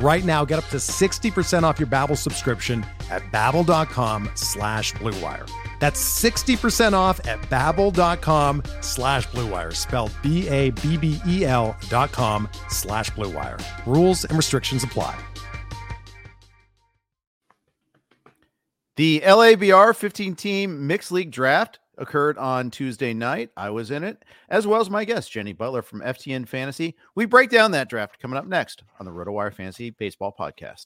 Right now, get up to 60% off your Babbel subscription at babbel.com slash bluewire. That's 60% off at babbel.com slash bluewire, spelled B-A-B-B-E-L dot com slash bluewire. Rules and restrictions apply. The LABR 15 team mixed league draft occurred on Tuesday night. I was in it, as well as my guest, Jenny Butler from FTN Fantasy. We break down that draft coming up next on the RotoWire Fantasy Baseball Podcast.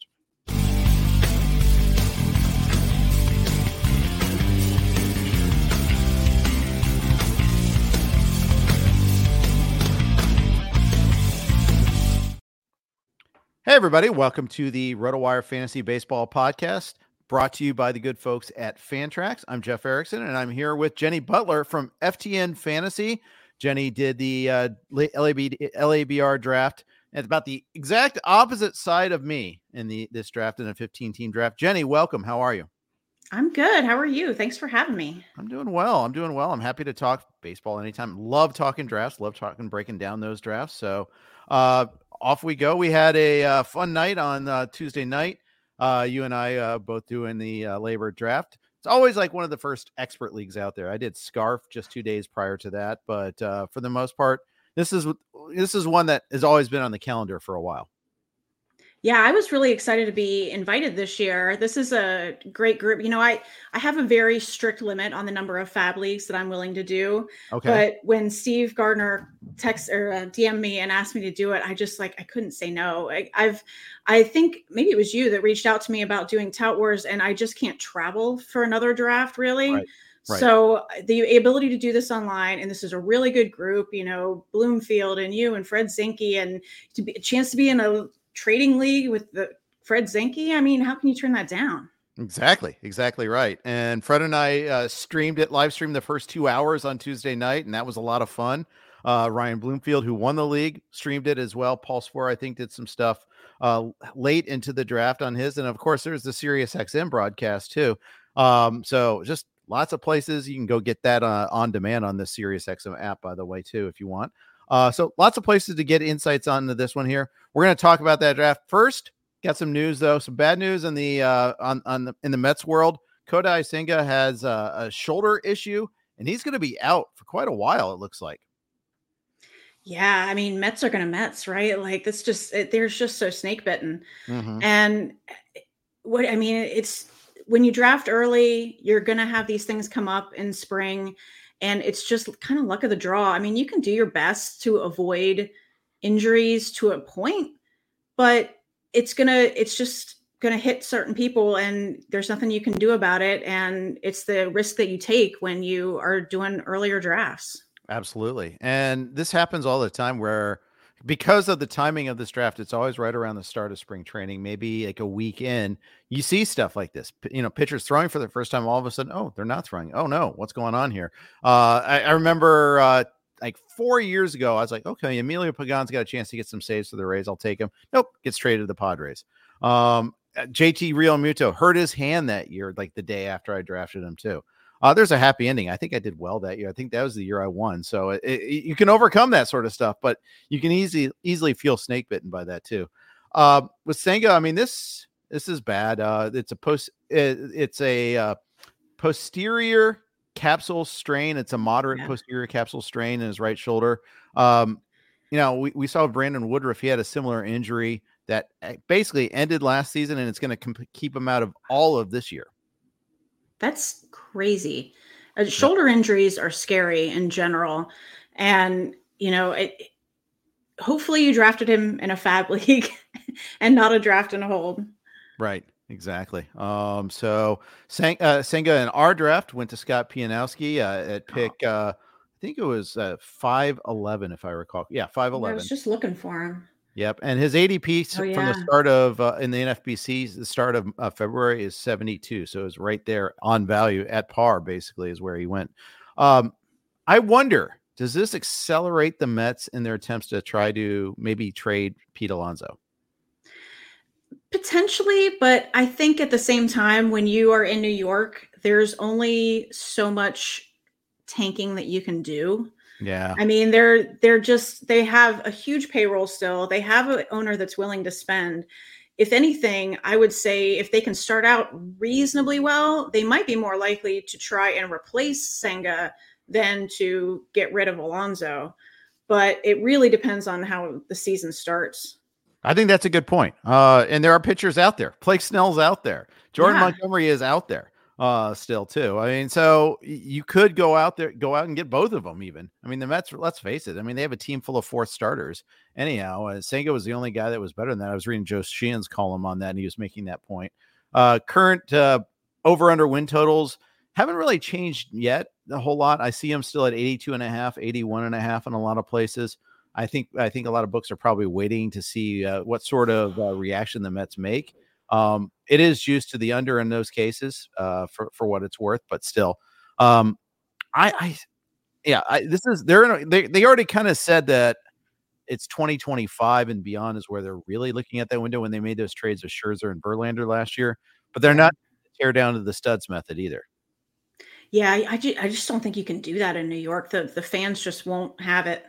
Hey, everybody. Welcome to the RotoWire Fantasy Baseball Podcast brought to you by the good folks at Fantrax. I'm Jeff Erickson, and I'm here with Jenny Butler from FTN Fantasy. Jenny did the uh, LAB, LABR draft. It's about the exact opposite side of me in the this draft in a 15 team draft. Jenny, welcome. How are you? I'm good. How are you? Thanks for having me. I'm doing well. I'm doing well. I'm happy to talk baseball anytime. Love talking drafts. Love talking breaking down those drafts. So, uh, off we go. We had a uh, fun night on uh, Tuesday night. Uh, you and I uh, both doing the uh, LABR draft. It's always like one of the first expert leagues out there. I did Scarf just two days prior to that, but uh, for the most part, this is this is one that has always been on the calendar for a while. Yeah, I was really excited to be invited this year. This is a great group. You know, I I have a very strict limit on the number of fab leagues that I'm willing to do. Okay. But when Steve Gardner text or uh, DM me and asked me to do it, I just like I couldn't say no. I, I've I think maybe it was you that reached out to me about doing Tout Wars, and I just can't travel for another draft really. Right. Right. So the ability to do this online, and this is a really good group, you know, Bloomfield and you and Fred Zinkie, and to be a chance to be in a trading league with the Fred Zinkie. I mean, how can you turn that down? Exactly, exactly right. And Fred and I uh, streamed it, live streamed the first two hours on Tuesday night, and that was a lot of fun. Uh, Ryan Bloomfield, who won the league, streamed it as well. Paul Sporer, I think, did some stuff uh, late into the draft on his, and of course, there's the Sirius XM broadcast too. Um, so just lots of places you can go get that uh, on demand on the Sirius XM app, by the way, too, if you want. Uh, so lots of places to get insights onto this one here. We're going to talk about that draft first. Got some news though, some bad news in the uh, on on the in the Mets world. Kodai Senga has a, a shoulder issue, and he's going to be out for quite a while. It looks like. Yeah, I mean, Mets are going to Mets, right? Like this, just it, they're just so snake bitten. Mm-hmm. And what I mean, it's when you draft early, you're going to have these things come up in spring and it's just kind of luck of the draw. I mean, you can do your best to avoid injuries to a point, but it's going to it's just going to hit certain people and there's nothing you can do about it and it's the risk that you take when you are doing earlier drafts. Absolutely. And this happens all the time where because of the timing of this draft, it's always right around the start of spring training, maybe like a week in. You see stuff like this. You know, pitchers throwing for the first time, all of a sudden, oh, they're not throwing. Oh no, what's going on here? Uh, I, I remember uh, like four years ago, I was like, okay, Emilio Pagan's got a chance to get some saves for the Rays. I'll take him. Nope, gets traded to the Padres. Um, uh, JT Realmuto hurt his hand that year, like the day after I drafted him too. Uh, there's a happy ending. I think I did well that year. I think that was the year I won. So it, it, you can overcome that sort of stuff, but you can easily easily feel snake bitten by that too. Uh, with Senga, I mean this this is bad. Uh, it's a post. It, it's a uh, posterior capsule strain. It's a moderate yeah. posterior capsule strain in his right shoulder. Um, you know, we, we saw Brandon Woodruff. He had a similar injury that eh, basically ended last season, and it's going to comp- keep him out of all of this year. That's crazy. Uh, shoulder injuries are scary in general. And you know, it, hopefully you drafted him in a fab league and not a draft and a hold. Right. Exactly. Um, so Sang, uh, Senga in our draft went to Scott Pianowski uh, at pick. Uh, I think it was uh, five eleven, if I recall. Yeah, five eleven. I was just looking for him. Yep, and his ADP oh, yeah. from the start of uh, in the NFBC, the start of uh, February is seventy two. So it's right there on value at par. Basically, is where he went. Um, I wonder, does this accelerate the Mets in their attempts to try to maybe trade Pete Alonso? Potentially, but I think at the same time, when you are in New York, there's only so much tanking that you can do. Yeah. I mean, they're they're just they have a huge payroll still. They have an owner that's willing to spend. If anything, I would say if they can start out reasonably well, they might be more likely to try and replace Senga than to get rid of Alonso. But it really depends on how the season starts. I think that's a good point. Uh, and there are pitchers out there. Blake Snell's out there. Jordan yeah. Montgomery is out there uh, still too. I mean, so you could go out there, go out and get both of them. Even I mean, the Mets. Let's face it. I mean, they have a team full of fourth starters. Anyhow, uh, Senga was the only guy that was better than that. I was reading Joe Sheehan's column on that, and he was making that point. Uh, current uh, over under win totals haven't really changed yet a whole lot. I see them still at 82 and a half, 81 and a half in a lot of places. I think I think a lot of books are probably waiting to see uh, what sort of uh, reaction the Mets make. Um, it is juiced to the under in those cases uh, for for what it's worth, but still, um, I, I yeah, I, this is they're in a, they they already kind of said that it's 2025 and beyond is where they're really looking at that window when they made those trades with Scherzer and Verlander last year, but they're not tear down to the studs method either. Yeah, I, I, just, I just don't think you can do that in New York. The the fans just won't have it.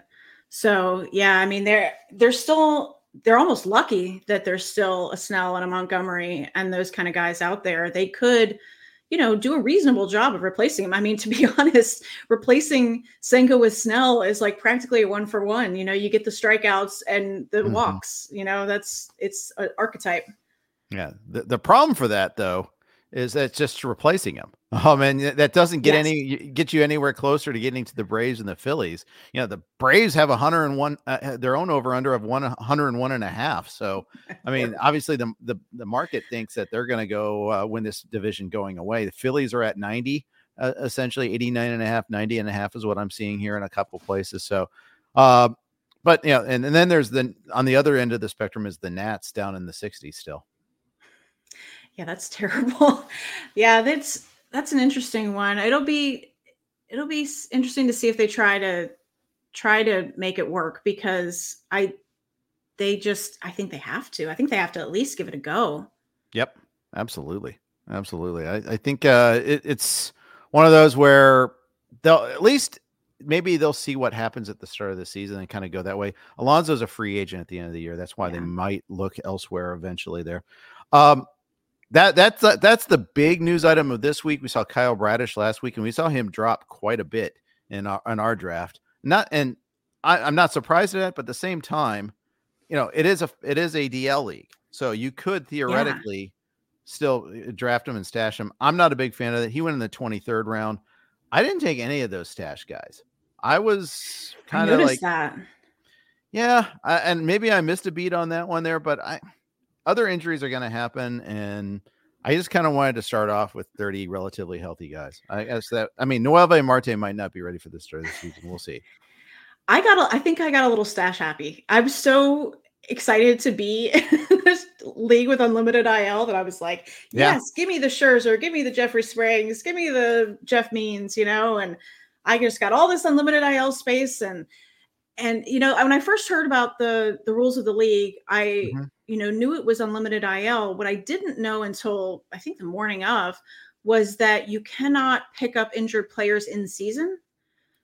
So yeah, I mean they're they're still they're almost lucky that there's still a Snell and a Montgomery and those kind of guys out there. They could, you know, do a reasonable job of replacing him. I mean, to be honest, replacing Senga with Snell is like practically a one for one. You know, you get the strikeouts and the mm-hmm. walks. You know, that's it's an archetype. Yeah. The, the problem for that though is that just replacing him. Oh man, that doesn't get yes. any get you anywhere closer to getting to the Braves and the Phillies. You know, the Braves have a hundred and one uh, their own over under of one hundred and one and a half. So, I mean, obviously the the, the market thinks that they're going to go uh, win this division going away. The Phillies are at 90 uh, essentially 89 and a half, 90 and a half is what I'm seeing here in a couple places. So, uh, but yeah, and, and then there's the on the other end of the spectrum is the Nats down in the 60s still. Yeah, that's terrible. yeah, that's that's an interesting one. It'll be it'll be interesting to see if they try to try to make it work because I they just I think they have to. I think they have to at least give it a go. Yep, absolutely, absolutely. I, I think uh, it, it's one of those where they'll at least maybe they'll see what happens at the start of the season and kind of go that way. Alonso's a free agent at the end of the year. That's why yeah. they might look elsewhere eventually. There. Um, that that's that's the big news item of this week. We saw Kyle Bradish last week, and we saw him drop quite a bit in our in our draft. Not and I, am not surprised at that, but at the same time, you know, it is a it is a DL league, so you could theoretically yeah. still uh, draft him and stash him. I'm not a big fan of that. He went in the 23rd round. I didn't take any of those stash guys. I was kind of like that. Yeah, I, and maybe I missed a beat on that one there, but I other injuries are going to happen, and I just kind of wanted to start off with 30 relatively healthy guys. I guess that I mean Noelvi Marte might not be ready for this start of the season. We'll see. I got a, I think I got a little stash happy. I'm so excited to be in this league with unlimited IL that I was like, yes, yeah. give me the Scherzer, give me the Jeffrey Springs, give me the Jeff Means, you know, and I just got all this unlimited IL space and and you know when I first heard about the the rules of the league, I mm-hmm you know, knew it was unlimited IL. What I didn't know until I think the morning of was that you cannot pick up injured players in season.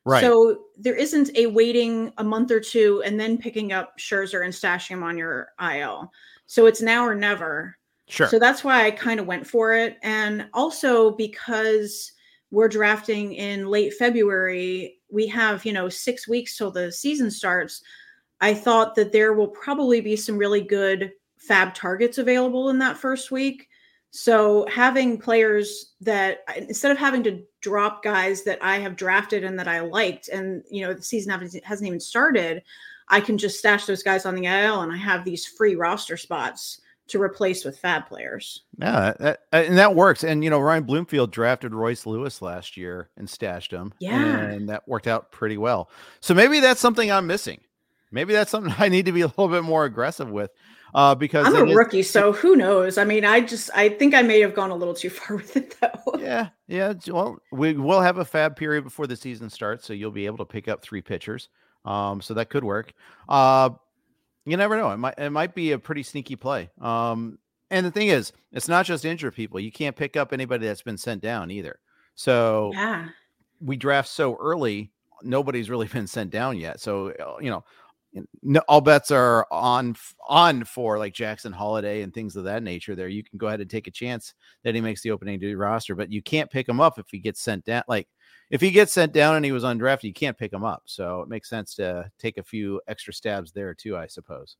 Right. So there isn't a waiting a month or two and then picking up Scherzer and stashing him on your IL. So it's now or never. Sure. So that's why I kind of went for it. And also because we're drafting in late February, we have, you know, six weeks till the season starts. I thought that there will probably be some really good fab targets available in that first week. So having players that instead of having to drop guys that I have drafted and that I liked, and you know the season hasn't even started, I can just stash those guys on the IL, and I have these free roster spots to replace with fab players. Yeah, that, and that works. And you know, Ryan Bloomfield drafted Royce Lewis last year and stashed him. Yeah, and that worked out pretty well. So maybe that's something I'm missing. Maybe that's something I need to be a little bit more aggressive with. Uh, because I'm a rookie, so who knows? I mean, I just I think I may have gone a little too far with it though. Yeah, yeah. Well, we will have a fab period before the season starts, so you'll be able to pick up three pitchers. Um, so that could work. Uh, you never know. It might it might be a pretty sneaky play. Um, and the thing is, it's not just injured people. You can't pick up anybody that's been sent down either. So yeah, we draft so early. Nobody's really been sent down yet. So uh, you know, no, all bets are on on for like Jackson Holliday and things of that nature. There, you can go ahead and take a chance that he makes the opening day roster, but you can't pick him up if he gets sent down. Like if he gets sent down and he was undrafted, you can't pick him up. So it makes sense to take a few extra stabs there too, I suppose.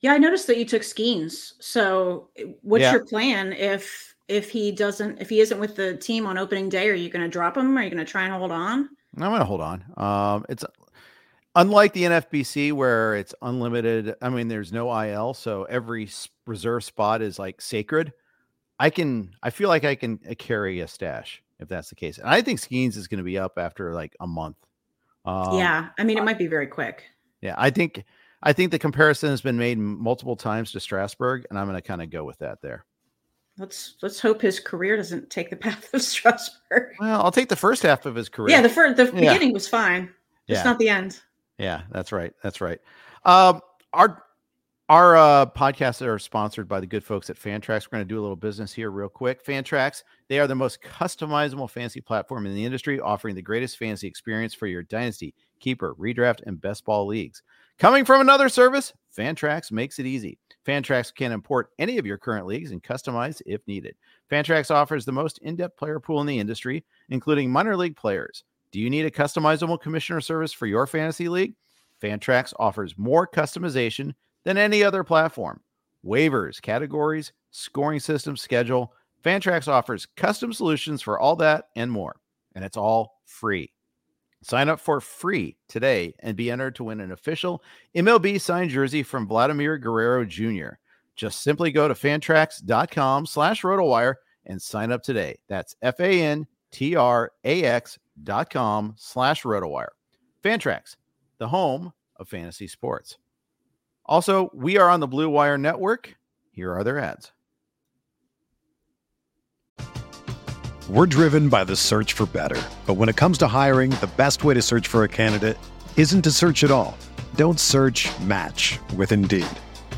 Yeah, I noticed that you took Skenes. So eh, what's yeah. your plan if if he doesn't if he isn't with the team on opening day? Are you going to drop him? Are you going to try and hold on? I'm going to hold on. Um, it's unlike the NFBC where it's unlimited. I mean, there's no IL, so every reserve spot is like sacred. I can. I feel like I can uh, carry a stash if that's the case. And I think Skenes is going to be up after like a month. Um, yeah, I mean, it might be very quick. Yeah, I think I think the comparison has been made multiple times to Strasburg, and I'm going to kind of go with that there. Let's let's hope his career doesn't take the path of Strasburg. Well, I'll take the first half of his career. Yeah, the first the yeah. beginning was fine, It's yeah. not the end. Yeah, that's right. That's right. Um, our our uh, podcasts are sponsored by the good folks at Fantrax. We're going to do a little business here, real quick. Fantrax, they are the most customizable fantasy platform in the industry, offering the greatest fantasy experience for your dynasty, keeper, redraft, and best ball leagues. Coming from another service, Fantrax makes it easy. Fantrax can import any of your current leagues and customize if needed. Fantrax offers the most in depth player pool in the industry, including minor league players. Do you need a customizable commissioner service for your fantasy league? Fantrax offers more customization than any other platform. Waivers, categories, scoring system, schedule. Fantrax offers custom solutions for all that and more, and it's all free. Sign up for free today and be entered to win an official MLB signed jersey from Vladimir Guerrero Jr. Just simply go to fantrax.com slash rotowire and sign up today. That's F-A-N-T-R-A-X dot com slash rotowire. Fantrax, the home of fantasy sports. Also, we are on the Blue Wire Network. Here are their ads. We're driven by the search for better. But when it comes to hiring, the best way to search for a candidate isn't to search at all. Don't search match with Indeed.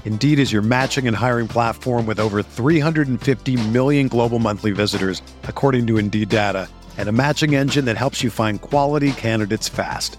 Indeed is your matching and hiring platform with over 350 million global monthly visitors, according to Indeed data, and a matching engine that helps you find quality candidates fast.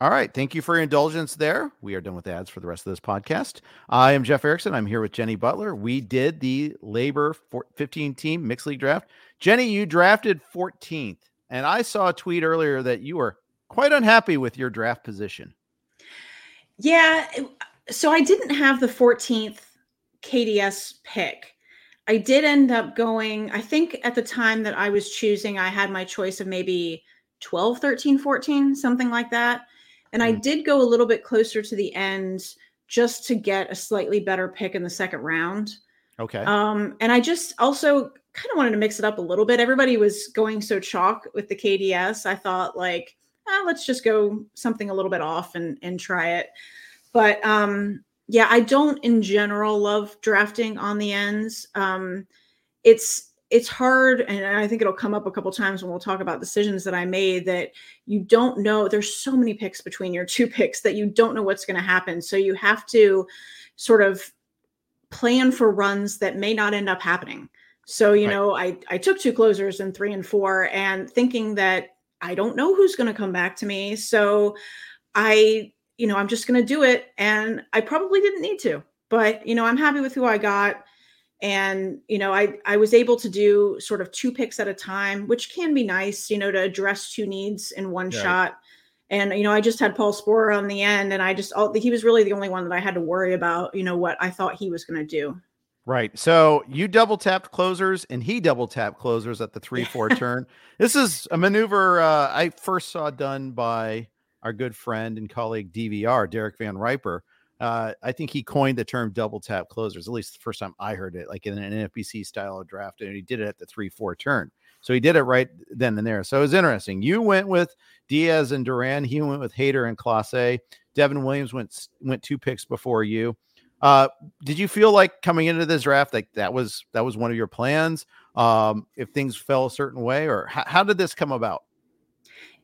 All right. Thank you for your indulgence there. We are done with ads for the rest of this podcast. I am Jeff Erickson. I'm here with Jenny Butler. We did the LABR 15 team mixed league draft. Jenny, you drafted 14th, and I saw a tweet earlier that you were quite unhappy with your draft position. Yeah. So I didn't have the 14th KDS pick. I did end up going, I think at the time that I was choosing, I had my choice of maybe 12, 13, 14, something like that. And I mm. did go a little bit closer to the end just to get a slightly better pick in the second round. Okay. Um, and I just also kind of wanted to mix it up a little bit. Everybody was going so chalk with the KDS. I thought like, eh, let's just go something a little bit off and and try it. But um, yeah, I don't in general love drafting on the ends. Um, it's it's hard and i think it'll come up a couple times when we'll talk about decisions that i made that you don't know there's so many picks between your two picks that you don't know what's going to happen. So you have to sort of plan for runs that may not end up happening. So you right. know i i took two closers in three and four and thinking that i don't know who's going to come back to me so i you know i'm just going to do it and i probably didn't need to but you know i'm happy with who i got and you know i i was able to do sort of two picks at a time which can be nice you know to address two needs in one right. shot. And you know i just had paul sporer on the end and i just all he was really the only one that i had to worry about you know what i thought he was going to do. Right. So you double tapped closers and he double tapped closers at the three four turn. This is a maneuver uh, i first saw done by our good friend and colleague dvr derek van riper uh, I think he coined the term double tap closers, at least the first time I heard it, like in an NFBC style of draft, and he did it at the three four turn. So he did it right then and there. So it was interesting. You went with Diaz and Duran. He went with Hader and Clase. Devin Williams went went two picks before you. Uh, did you feel like coming into this draft like that was that was one of your plans? Um, if things fell a certain way, or how did this come about?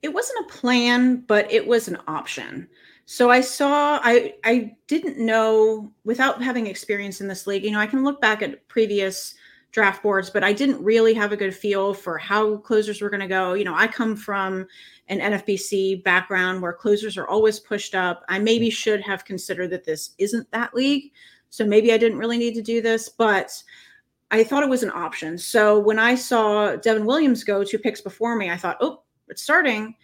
It wasn't a plan, but it was an option. So I saw I I didn't know without having experience in this league. You know, I can look back at previous draft boards, but I didn't really have a good feel for how closers were going to go. You know, I come from an NFBC background where closers are always pushed up. I maybe should have considered that this isn't that league. So maybe I didn't really need to do this, but I thought it was an option. So when I saw Devin Williams go two picks before me, I thought, oh, it's starting.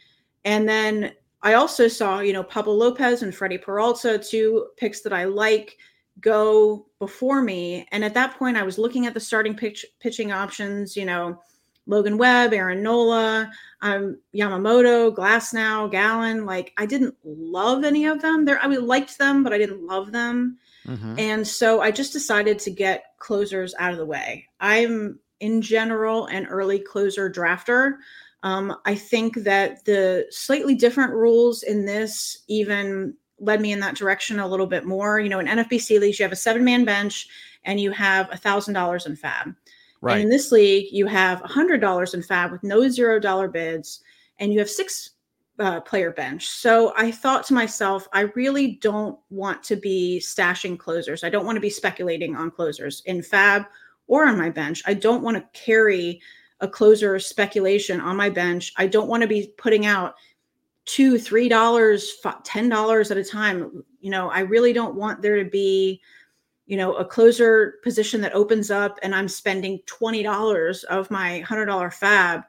And then I also saw, you know, Pablo Lopez and Freddie Peralta, two picks that I like, go before me. And at that point, I was looking at the starting pitch, pitching options, you know, Logan Webb, Aaron Nola, um, Yamamoto, Glasnow, Gallen. Like I didn't love any of them. There, I mean, liked them, but I didn't love them. Mm-hmm. And so I just decided to get closers out of the way. I'm in general an early closer drafter. Um, I think that the slightly different rules in this even led me in that direction a little bit more. You know, in NFBC leagues, you have a seven man bench and you have a thousand dollars in fab. Right. And in this league, you have a hundred dollars in fab with no zero dollar bids, and you have six uh, player bench. So I thought to myself, I really don't want to be stashing closers. I don't want to be speculating on closers in fab or on my bench. I don't want to carry a closer speculation on my bench. I don't want to be putting out two, three dollars, ten dollars at a time. You know, I really don't want there to be, you know, a closer position that opens up and I'm spending twenty dollars of my hundred dollar fab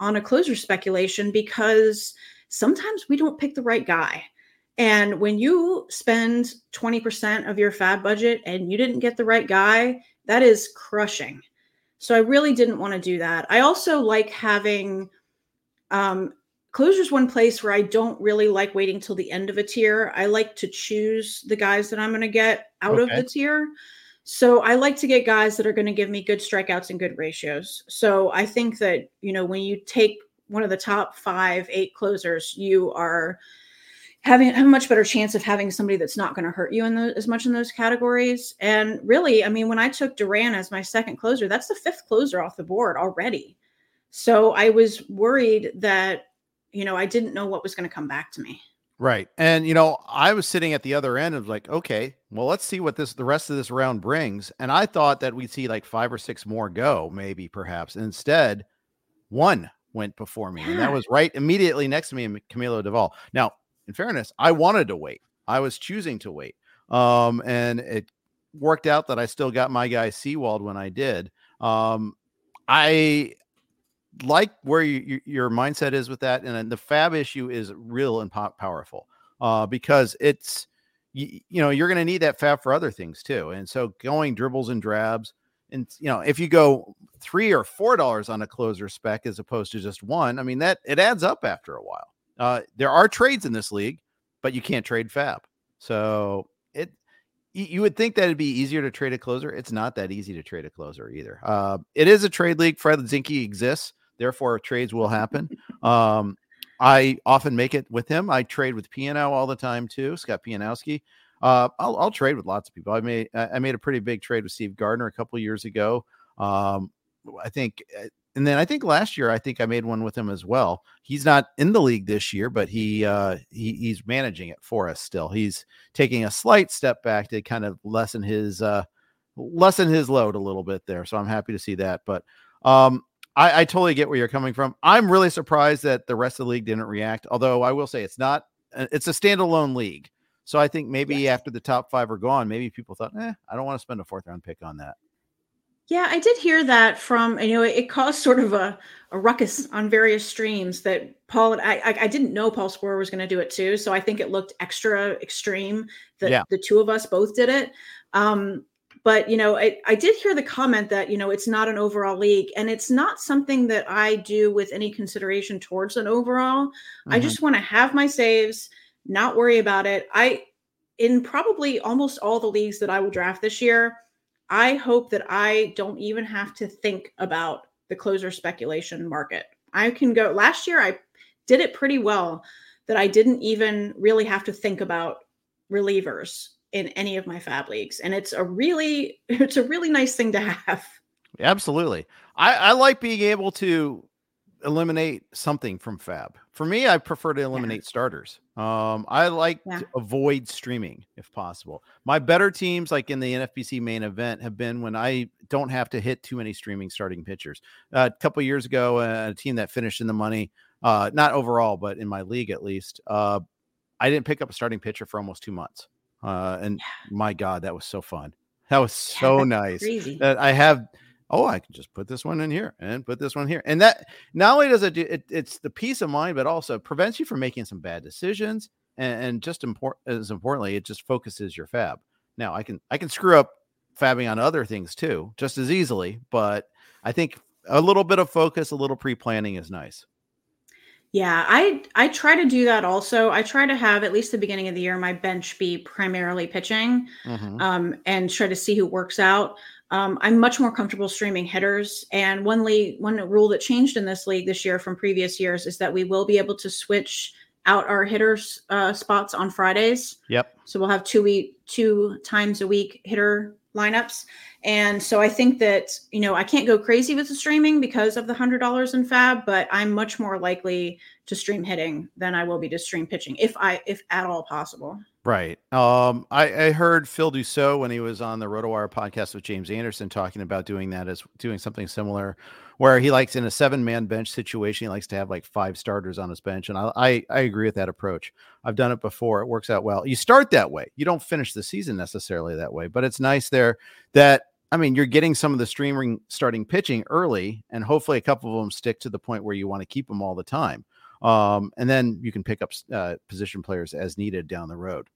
on a closer speculation because sometimes we don't pick the right guy. And when you spend 20% of your fab budget and you didn't get the right guy, that is crushing. So I really didn't want to do that. I also like having um, closures one place where I don't really like waiting till the end of a tier. I like to choose the guys that I'm going to get out okay. of the tier. So I like to get guys that are going to give me good strikeouts and good ratios. So I think that, you know, when you take one of the top five, eight closers, you are having have a much better chance of having somebody that's not going to hurt you in the, as much in those categories. And really, I mean, when I took Duran as my second closer, that's the fifth closer off the board already. So I was worried that, you know, I didn't know what was going to come back to me. Right. And you know, I was sitting at the other end of like, okay, well, let's see what this the rest of this round brings. And I thought that we'd see like five or six more go, maybe perhaps. And instead, one went before me. Yeah. And that was right immediately next to me, Camilo Doval. Now, in fairness, I wanted to wait. I was choosing to wait. Um, and it worked out that I still got my guy Sewald when I did. Um, I like where you, your mindset is with that, and the Fab issue is real and powerful uh, because it's you, you know you're going to need that Fab for other things too, and so going dribbles and drabs, and you know if you go three or four dollars on a closer spec as opposed to just one, I mean that it adds up after a while. Uh, there are trades in this league, but you can't trade Fab, so it you would think that it'd be easier to trade a closer. It's not that easy to trade a closer either. Uh, it is a trade league. Fred Zinkie exists. Therefore, trades will happen. Um, I often make it with him. I trade with Piano all the time too, Scott Pianowski. Uh, I'll, I'll trade with lots of people. I made I made a pretty big trade with Steve Gardner a couple years ago. Um, I think, uh, and then I think last year I think I made one with him as well. He's not in the league this year, but he uh, he he's managing it for us still. He's taking a slight step back to kind of lessen his uh, lessen his load a little bit there. So I'm happy to see that. But um, I, I totally get where you're coming from. I'm really surprised that the rest of the league didn't react. Although I will say it's not. Uh, it's a standalone league. So I think maybe yes. after the top five are gone, maybe people thought, eh, I don't want to spend a fourth round pick on that. Yeah, I did hear that from you know it caused sort of a, a ruckus on various streams that Paul and I I, didn't know Paul Sporer was going to do it too, so I think it looked extra extreme that yeah. the two of us both did it. Um, but you know I, I did hear the comment that you know it's not an overall league and it's not something that i do with any consideration towards an overall mm-hmm. i just want to have my saves not worry about it i in probably almost all the leagues that i will draft this year i hope that i don't even have to think about the closer speculation market. I can go last year i did it pretty well that i didn't even really have to think about relievers in any of my fab leagues. And it's a really it's a really nice thing to have. Absolutely. I i like being able to eliminate something from fab for me i prefer to eliminate yeah. starters um i like yeah. to avoid streaming if possible my better teams like in the nfbc main event have been when i don't have to hit too many streaming starting pitchers uh, a couple years ago uh, a team that finished in the money uh not overall but in my league at least uh i didn't pick up a starting pitcher for almost two months uh, and yeah. my God, that was so fun. That was so nice. Crazy. That I have. Oh, I can just put this one in here and put this one here, and that not only does it do it, it's the peace of mind, but also prevents you from making some bad decisions, and, and just important as importantly, it just focuses your fab. Now, I can I can screw up fabbing on other things too, just as easily, but I think a little bit of focus, a little pre planning is nice. Yeah, I I try to do that also. I try to have at least the beginning of the year my bench be primarily pitching, mm-hmm. um, and try to see who works out. Um, I'm much more comfortable streaming hitters. And one league, one rule that changed in this league this year from previous years is that we will be able to switch out our hitters uh, spots on Fridays. Yep. So we'll have two week two times a week hitter lineups. And so I think that, you know, I can't go crazy with the streaming because of the $100 in fab, but I'm much more likely to stream hitting than I will be to stream pitching if I, if at all possible. Right. Um, I, I heard Phil Dussault when he was on the RotoWire podcast with James Anderson talking about doing that as doing something similar where he likes in a seven man bench situation, he likes to have like five starters on his bench. And I, I, I agree with that approach. I've done it before. It works out well. You start that way. You don't finish the season necessarily that way, but it's nice there that I mean, you're getting some of the streaming starting pitching early, and hopefully a couple of them stick to the point where you want to keep them all the time. Um, and then you can pick up uh, position players as needed down the road.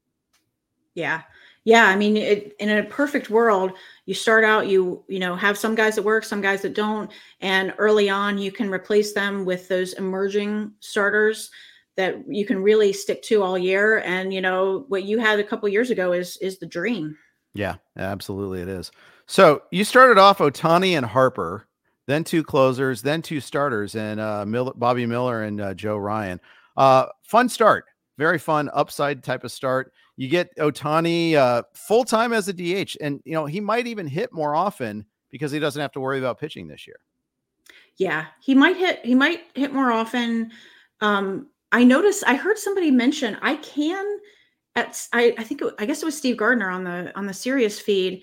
Yeah. Yeah. I mean, it, in a perfect world, you start out, you, you know, have some guys that work, some guys that don't. And early on, you can replace them with those emerging starters that you can really stick to all year. And, you know, what you had a couple years ago is, is the dream. Yeah, absolutely. It is. So you started off Ohtani and Harper. Then two closers, then two starters, and uh, Miller, Bobby Miller and uh, Joe Ryan. Uh, fun start, very fun upside type of start. You get Ohtani uh, full time as a DH, and you know he might even hit more often because he doesn't have to worry about pitching this year. Yeah, he might hit. He might hit more often. Um, I noticed. I heard somebody mention I can. At I, I think it, I guess it was Steve Gardner on the on the Sirius feed.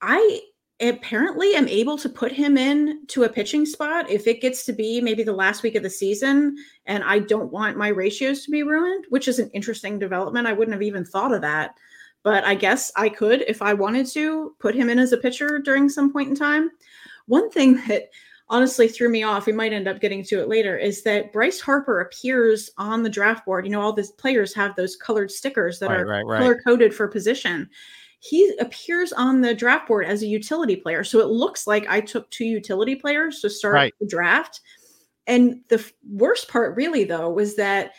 I apparently am able to put him in to a pitching spot if it gets to be maybe the last week of the season and I don't want my ratios to be ruined, which is an interesting development. I wouldn't have even thought of that. But I guess I could, if I wanted to, put him in as a pitcher during some point in time. One thing that honestly threw me off, we might end up getting to it later, is that Bryce Harper appears on the draft board. You know, all these players have those colored stickers that right, are right, right. color coded for position he appears on the draft board as a utility player. So it looks like I took two utility players to start right. the draft. And the f- worst part, really, though, was that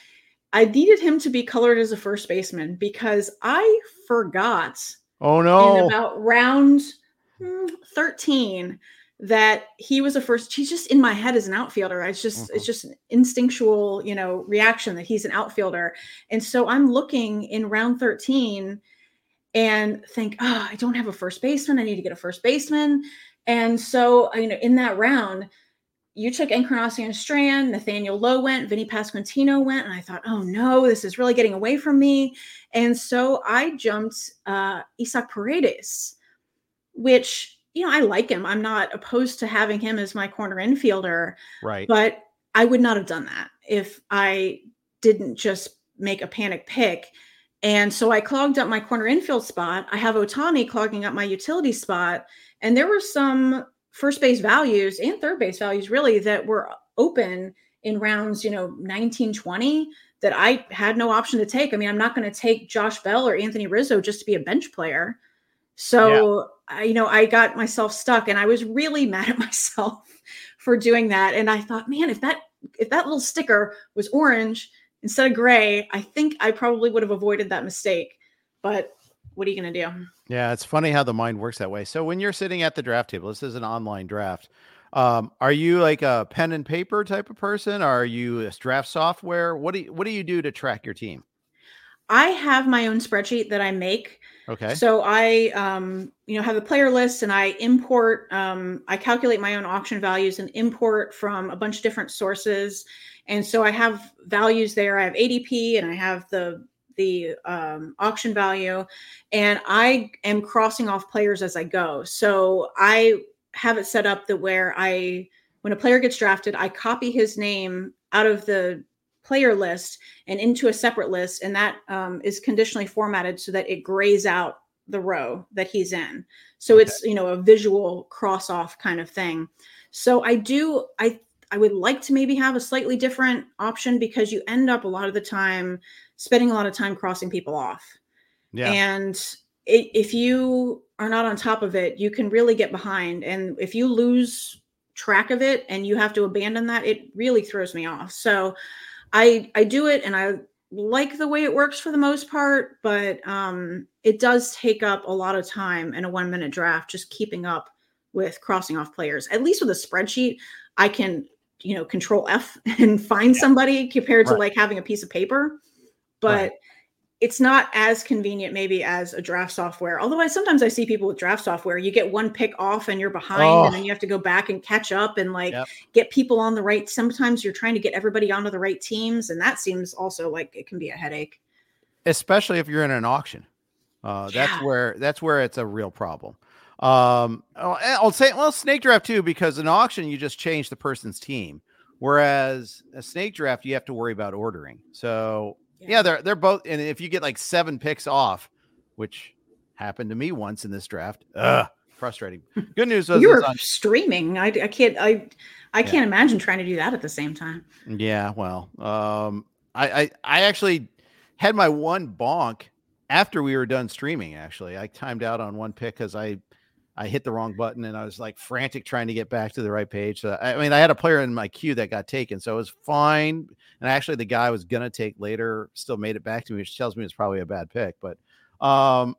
I needed him to be colored as a first baseman because I forgot. Oh no! In about round hmm, thirteen, that he was a first. He's just in my head as an outfielder. It's just mm-hmm. it's just an instinctual, you know, reaction that he's an outfielder. And so I'm looking in round thirteen and think, oh, I don't have a first baseman. I need to get a first baseman. And so, you know, in that round, you took Encarnacion Strand, Nathaniel Lowe went, Vinny Pasquantino went, and I thought, oh no, this is really getting away from me. And so I jumped uh, Isaac Paredes, which you know I like him. I'm not opposed to having him as my corner infielder, right? But I would not have done that if I didn't just make a panic pick and so I clogged up my corner infield spot. I have Ohtani clogging up my utility spot. And there were some first base values and third base values really that were open in rounds, you know, 19, 20 that I had no option to take. I mean, I'm not going to take Josh Bell or Anthony Rizzo just to be a bench player. So, yeah. I, you know, I got myself stuck and I was really mad at myself for doing that. And I thought, man, if that if that little sticker was orange instead of gray, I think I probably would have avoided that mistake. But what are you going to do? Yeah, it's funny how the mind works that way. So when you're sitting at the draft table, this is an online draft. Um, are you like a pen and paper type of person? Are you a draft software? What do you, what do you do to track your team? I have my own spreadsheet that I make. Okay. So I, um, you know, have a player list and I import, um, I calculate my own auction values and import from a bunch of different sources. And so I have values there. I have ADP and I have the the um, auction value, and I am crossing off players as I go. So I have it set up that where I, when a player gets drafted, I copy his name out of the player list and into a separate list, and that um, is conditionally formatted so that it grays out the row that he's in. So okay. it's you know a visual cross off kind of thing. So I do I I would like to maybe have a slightly different option because you end up a lot of the time spending a lot of time crossing people off. Yeah. And it, if you are not on top of it, you can really get behind. And if you lose track of it and you have to abandon that, it really throws me off. So I I do it and I like the way it works for the most part, but um, it does take up a lot of time in a one minute draft, just keeping up with crossing off players. At least with a spreadsheet, I can you know control f and find yeah. somebody compared right. to like having a piece of paper but right. It's not as convenient maybe as a draft software although i sometimes i see people with draft software you get one pick off and you're behind oh. and then you have to go back and catch up and like yep. get people on the right sometimes you're trying to get everybody onto the right teams and that seems also like it can be a headache especially if you're in an auction uh, yeah. that's where that's where it's a real problem um, I'll say, well, snake draft too, because an auction you just change the person's team, whereas a snake draft you have to worry about ordering. So yeah, yeah they're they're both, and if you get like seven picks off, which happened to me once in this draft, ugh, frustrating. Good news was you were on- streaming. I, I can't I I can't imagine trying to do that at the same time. Yeah, well, um, I I, I actually had my one bonk after we were done streaming. Actually, I timed out on one pick because I I hit the wrong button and I was like frantic trying to get back to the right page. So I mean, I had a player in my queue that got taken, so it was fine. And actually, the guy I was gonna take later still made it back to me, which tells me it's probably a bad pick. But um,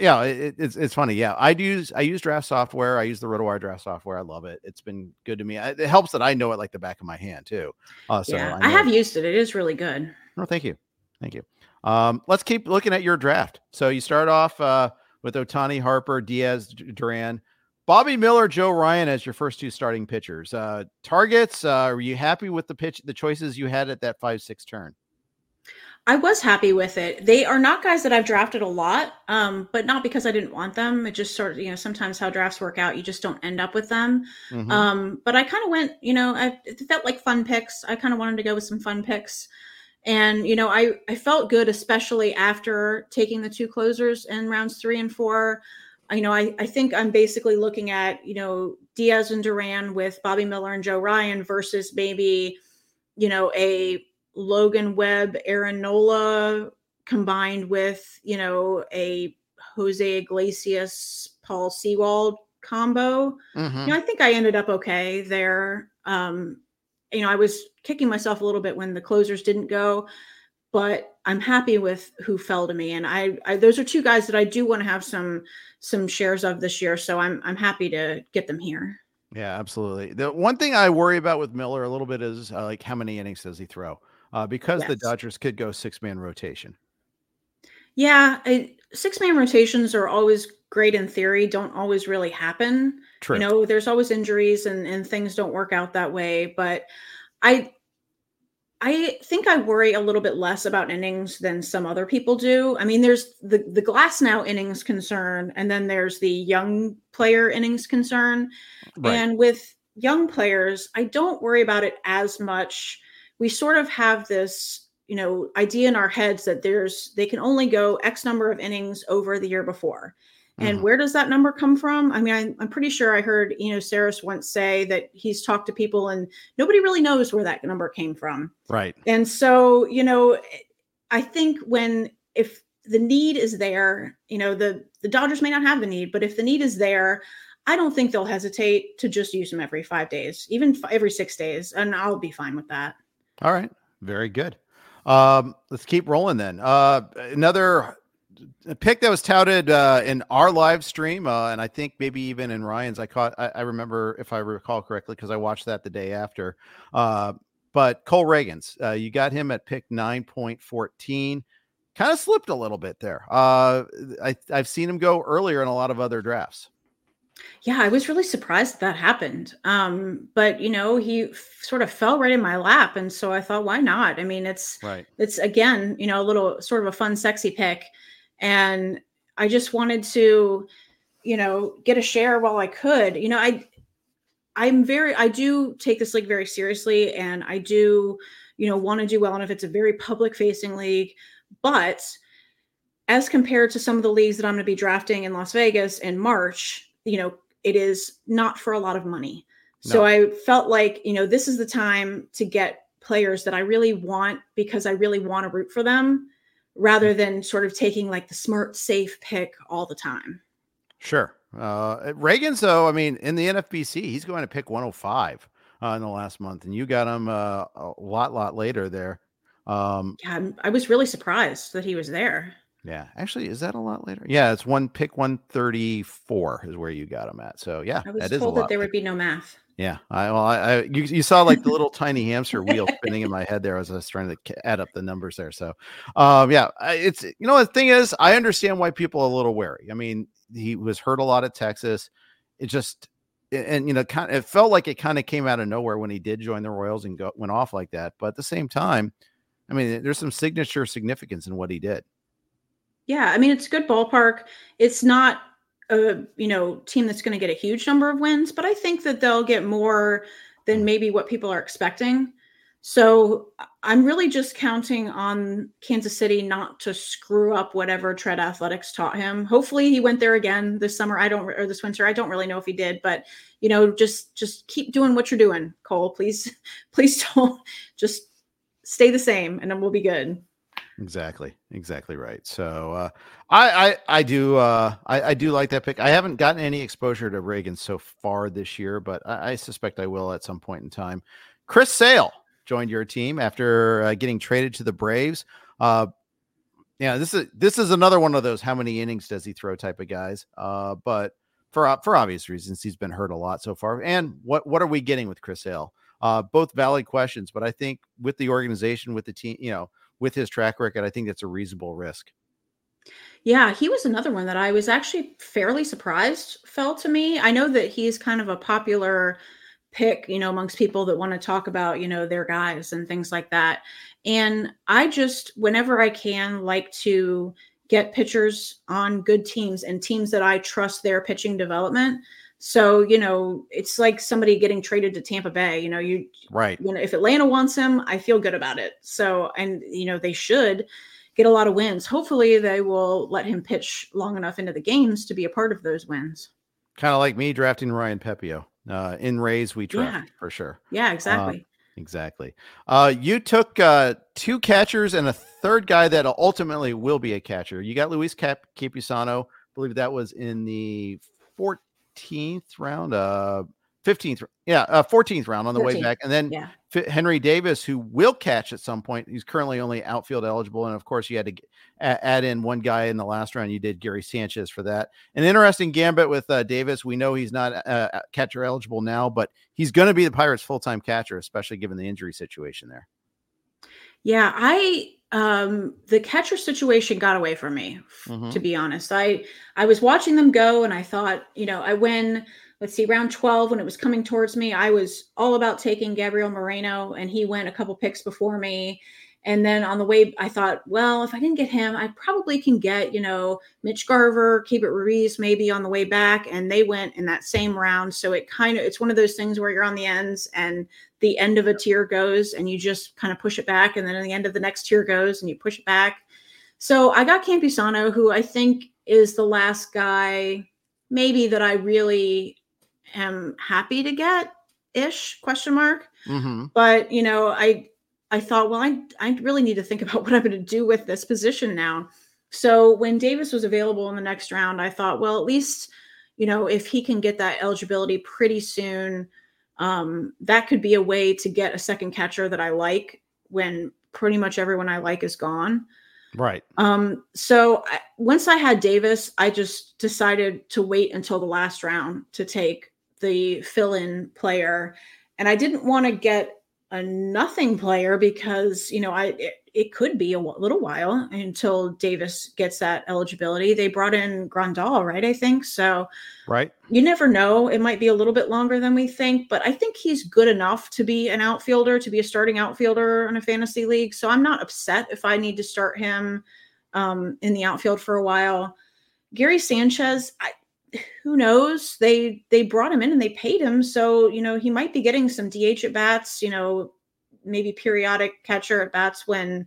Yeah, it, it's it's funny. Yeah, I use I use draft software. I use the RotoWire draft software. I love it. It's been good to me. It helps that I know it like the back of my hand too. Uh, so yeah, I, I, have used it. It is really good. Oh, thank you, thank you. Um, let's keep looking at your draft. So you start off uh, with Ohtani, Harper, Diaz, Duran, Bobby Miller, Joe Ryan as your first two starting pitchers. Uh, targets. Uh, were you happy with the pitch, the choices you had at that five six turn? I was happy with it. They are not guys that I've drafted a lot, um, but not because I didn't want them. It just sort of, you know, sometimes how drafts work out, you just don't end up with them. Mm-hmm. Um, but I kind of went, you know, I, it felt like fun picks. I kind of wanted to go with some fun picks. And, you know, I, I felt good, especially after taking the two closers in rounds three and four. You know, I, I think I'm basically looking at, you know, Diaz and Duran with Bobby Miller and Joe Ryan versus maybe, you know, a Logan Webb, Aaron Nola combined with, you know, a Jose Iglesias, Paul Sewald combo. Mm-hmm. You know, I think I ended up okay there. Um, you know, I was kicking myself a little bit when the closers didn't go, but I'm happy with who fell to me. And I, I those are two guys that I do want to have some some shares of this year. So I'm I'm happy to get them here. Yeah, absolutely. The one thing I worry about with Miller a little bit is uh, like how many innings does he throw? uh, because yes. the Dodgers could go six man rotation. Yeah, six man rotations are always great in theory, don't always really happen. True. You know, there's always injuries and, and things don't work out that way. But I I think I worry a little bit less about innings than some other people do. I mean, there's the the glass now innings concern, and then there's the young player innings concern. Right. And with young players, I don't worry about it as much we sort of have this you know idea in our heads that there's they can only go x number of innings over the year before and mm-hmm. where does that number come from i mean I, am pretty sure i heard you know Sarris once say that he's talked to people and nobody really knows where that number came from right and so you know i think when if the need is there you know the the dodgers may not have the need but if the need is there i don't think they'll hesitate to just use them every five days even every six days and i'll be fine with that all right. Very good. Um, let's keep rolling then. Uh, another pick that was touted uh, in our live stream, uh, and I think maybe even in Ryan's. I caught. I, I remember if I recall correctly because I watched that the day after. Uh, but Cole Ragans, uh, you got him at pick nine point fourteen. Kind of slipped a little bit there. Uh, I, I've seen him go earlier in a lot of other drafts. Yeah, I was really surprised that, that happened. Um, but you know, he f- sort of fell right in my lap, and so I thought, why not? I mean, it's right. It's again, you know, a little sort of a fun, sexy pick, and I just wanted to, you know, get a share while I could. You know, I, I'm very, I do take this league very seriously, and I do, you know, want to do well. And if it's a very public-facing league, but as compared to some of the leagues that I'm going to be drafting in Las Vegas in March, you know, it is not for a lot of money. No. So I felt like, you know, this is the time to get players that I really want because I really want to root for them rather mm. than sort of taking like the smart, safe pick all the time. Sure. Uh, Ragans, though, I mean, in the NFBC, he's going to pick 105 uh, in the last month, and you got him uh, a lot, lot later there. Um, yeah, I was really surprised that he was there. Yeah, actually, is that a lot later? Yeah, it's one pick one thirty four is where you got him at. So yeah, I was told that there would be no math. Yeah, I well, I, I you, you saw like the little tiny hamster wheel spinning in my head there as I was trying to add up the numbers there. So, um, yeah, it's you know the thing is, I understand why people are a little wary. I mean, he was hurt a lot at Texas. It just and you know, kind of, it felt like it kind of came out of nowhere when he did join the Royals and go, went off like that. But at the same time, I mean, there's some signature significance in what he did. Yeah, I mean it's a good ballpark. It's not a you know team that's going to get a huge number of wins, but I think that they'll get more than mm. maybe what people are expecting. So I'm really just counting on Kansas City not to screw up whatever Tread Athletics taught him. Hopefully he went there again this summer. I don't or this winter. I don't really know if he did, but you know, just just keep doing what you're doing, Cole. Please, please don't just stay the same and then we'll be good. Exactly, exactly right. So uh, I, I I do uh, I, I do like that pick. I haven't gotten any exposure to Reagan so far this year, but I, I suspect I will at some point in time. Chris Sale joined your team after uh, getting traded to the Braves. Uh, Yeah, this is this is another one of those how many innings does he throw type of guys. Uh, but for for obvious reasons, he's been hurt a lot so far. And what what are we getting with Chris Sale? Uh, both valid questions, but I think with the organization, with the team, you know, with his track record, I think that's a reasonable risk. Yeah, he was another one that I was actually fairly surprised fell to me. I know that he's kind of a popular pick, you know, amongst people that want to talk about, you know, their guys and things like that. And I just, whenever I can, like to get pitchers on good teams and teams that I trust their pitching development. So, you know, it's like somebody getting traded to Tampa Bay. You know, you right. You know, if Atlanta wants him, I feel good about it. So, and you know, they should get a lot of wins. Hopefully, they will let him pitch long enough into the games to be a part of those wins. Kind of like me drafting Ryan Pepiot. Uh, in Rays, we trust Yeah. for sure. Yeah, Uh, exactly. exactly. Uh, you took uh, two catchers and a third guy that ultimately will be a catcher. You got Luis Cap- Campusano. I believe that was in the 14th round, uh, 15th, yeah, uh, 14th round on the way back. And then yeah. Henry Davis, who will catch at some point. He's currently only outfield eligible, and of course, you had to add in one guy in the last round. You did Gary Sanchez for that. An interesting gambit with uh, Davis. We know he's not uh, uh, catcher eligible now, but he's going to be the Pirates' full time catcher, especially given the injury situation there. Yeah, I um the catcher situation got away from me Mhm. to be honest. I I was watching them go and I thought, you know, I win let's see round 12 when it was coming towards me, I was all about taking Gabriel Moreno and he went a couple picks before me. And then on the way I thought, well, if I didn't get him, I probably can get, you know, Mitch Garver, Keibert Ruiz maybe on the way back and they went in that same round. So it kind of it's one of those things where you're on the ends and the end of a tier goes and you just kind of push it back and then at the end of the next tier goes and you push it back. So i got campusano who i think is the last guy maybe that i really am happy to get ish question mark. Mm-hmm. but you know i i thought well i i really need to think about what i'm going to do with this position now. So when davis was available in the next round i thought well at least you know if he can get that eligibility pretty soon um, that could be a way to get a second catcher that i like when pretty much everyone i like is gone Right. um, so I, once I had Davis, I just decided to wait until the last round to take the fill-in player, and I didn't want to get a nothing player because you know I it, it could be a little while until Davis gets that eligibility. They brought in Grandal, right? I think so Right. you never know. It might be a little bit longer than we think, but I think he's good enough to be an outfielder, to be a starting outfielder in a fantasy league. So I'm not upset if I need to start him um, in the outfield for a while. Gary Sanchez, I, who knows? They they brought him in and they paid him, so you know he might be getting some DH at bats. You know, maybe periodic catcher at bats when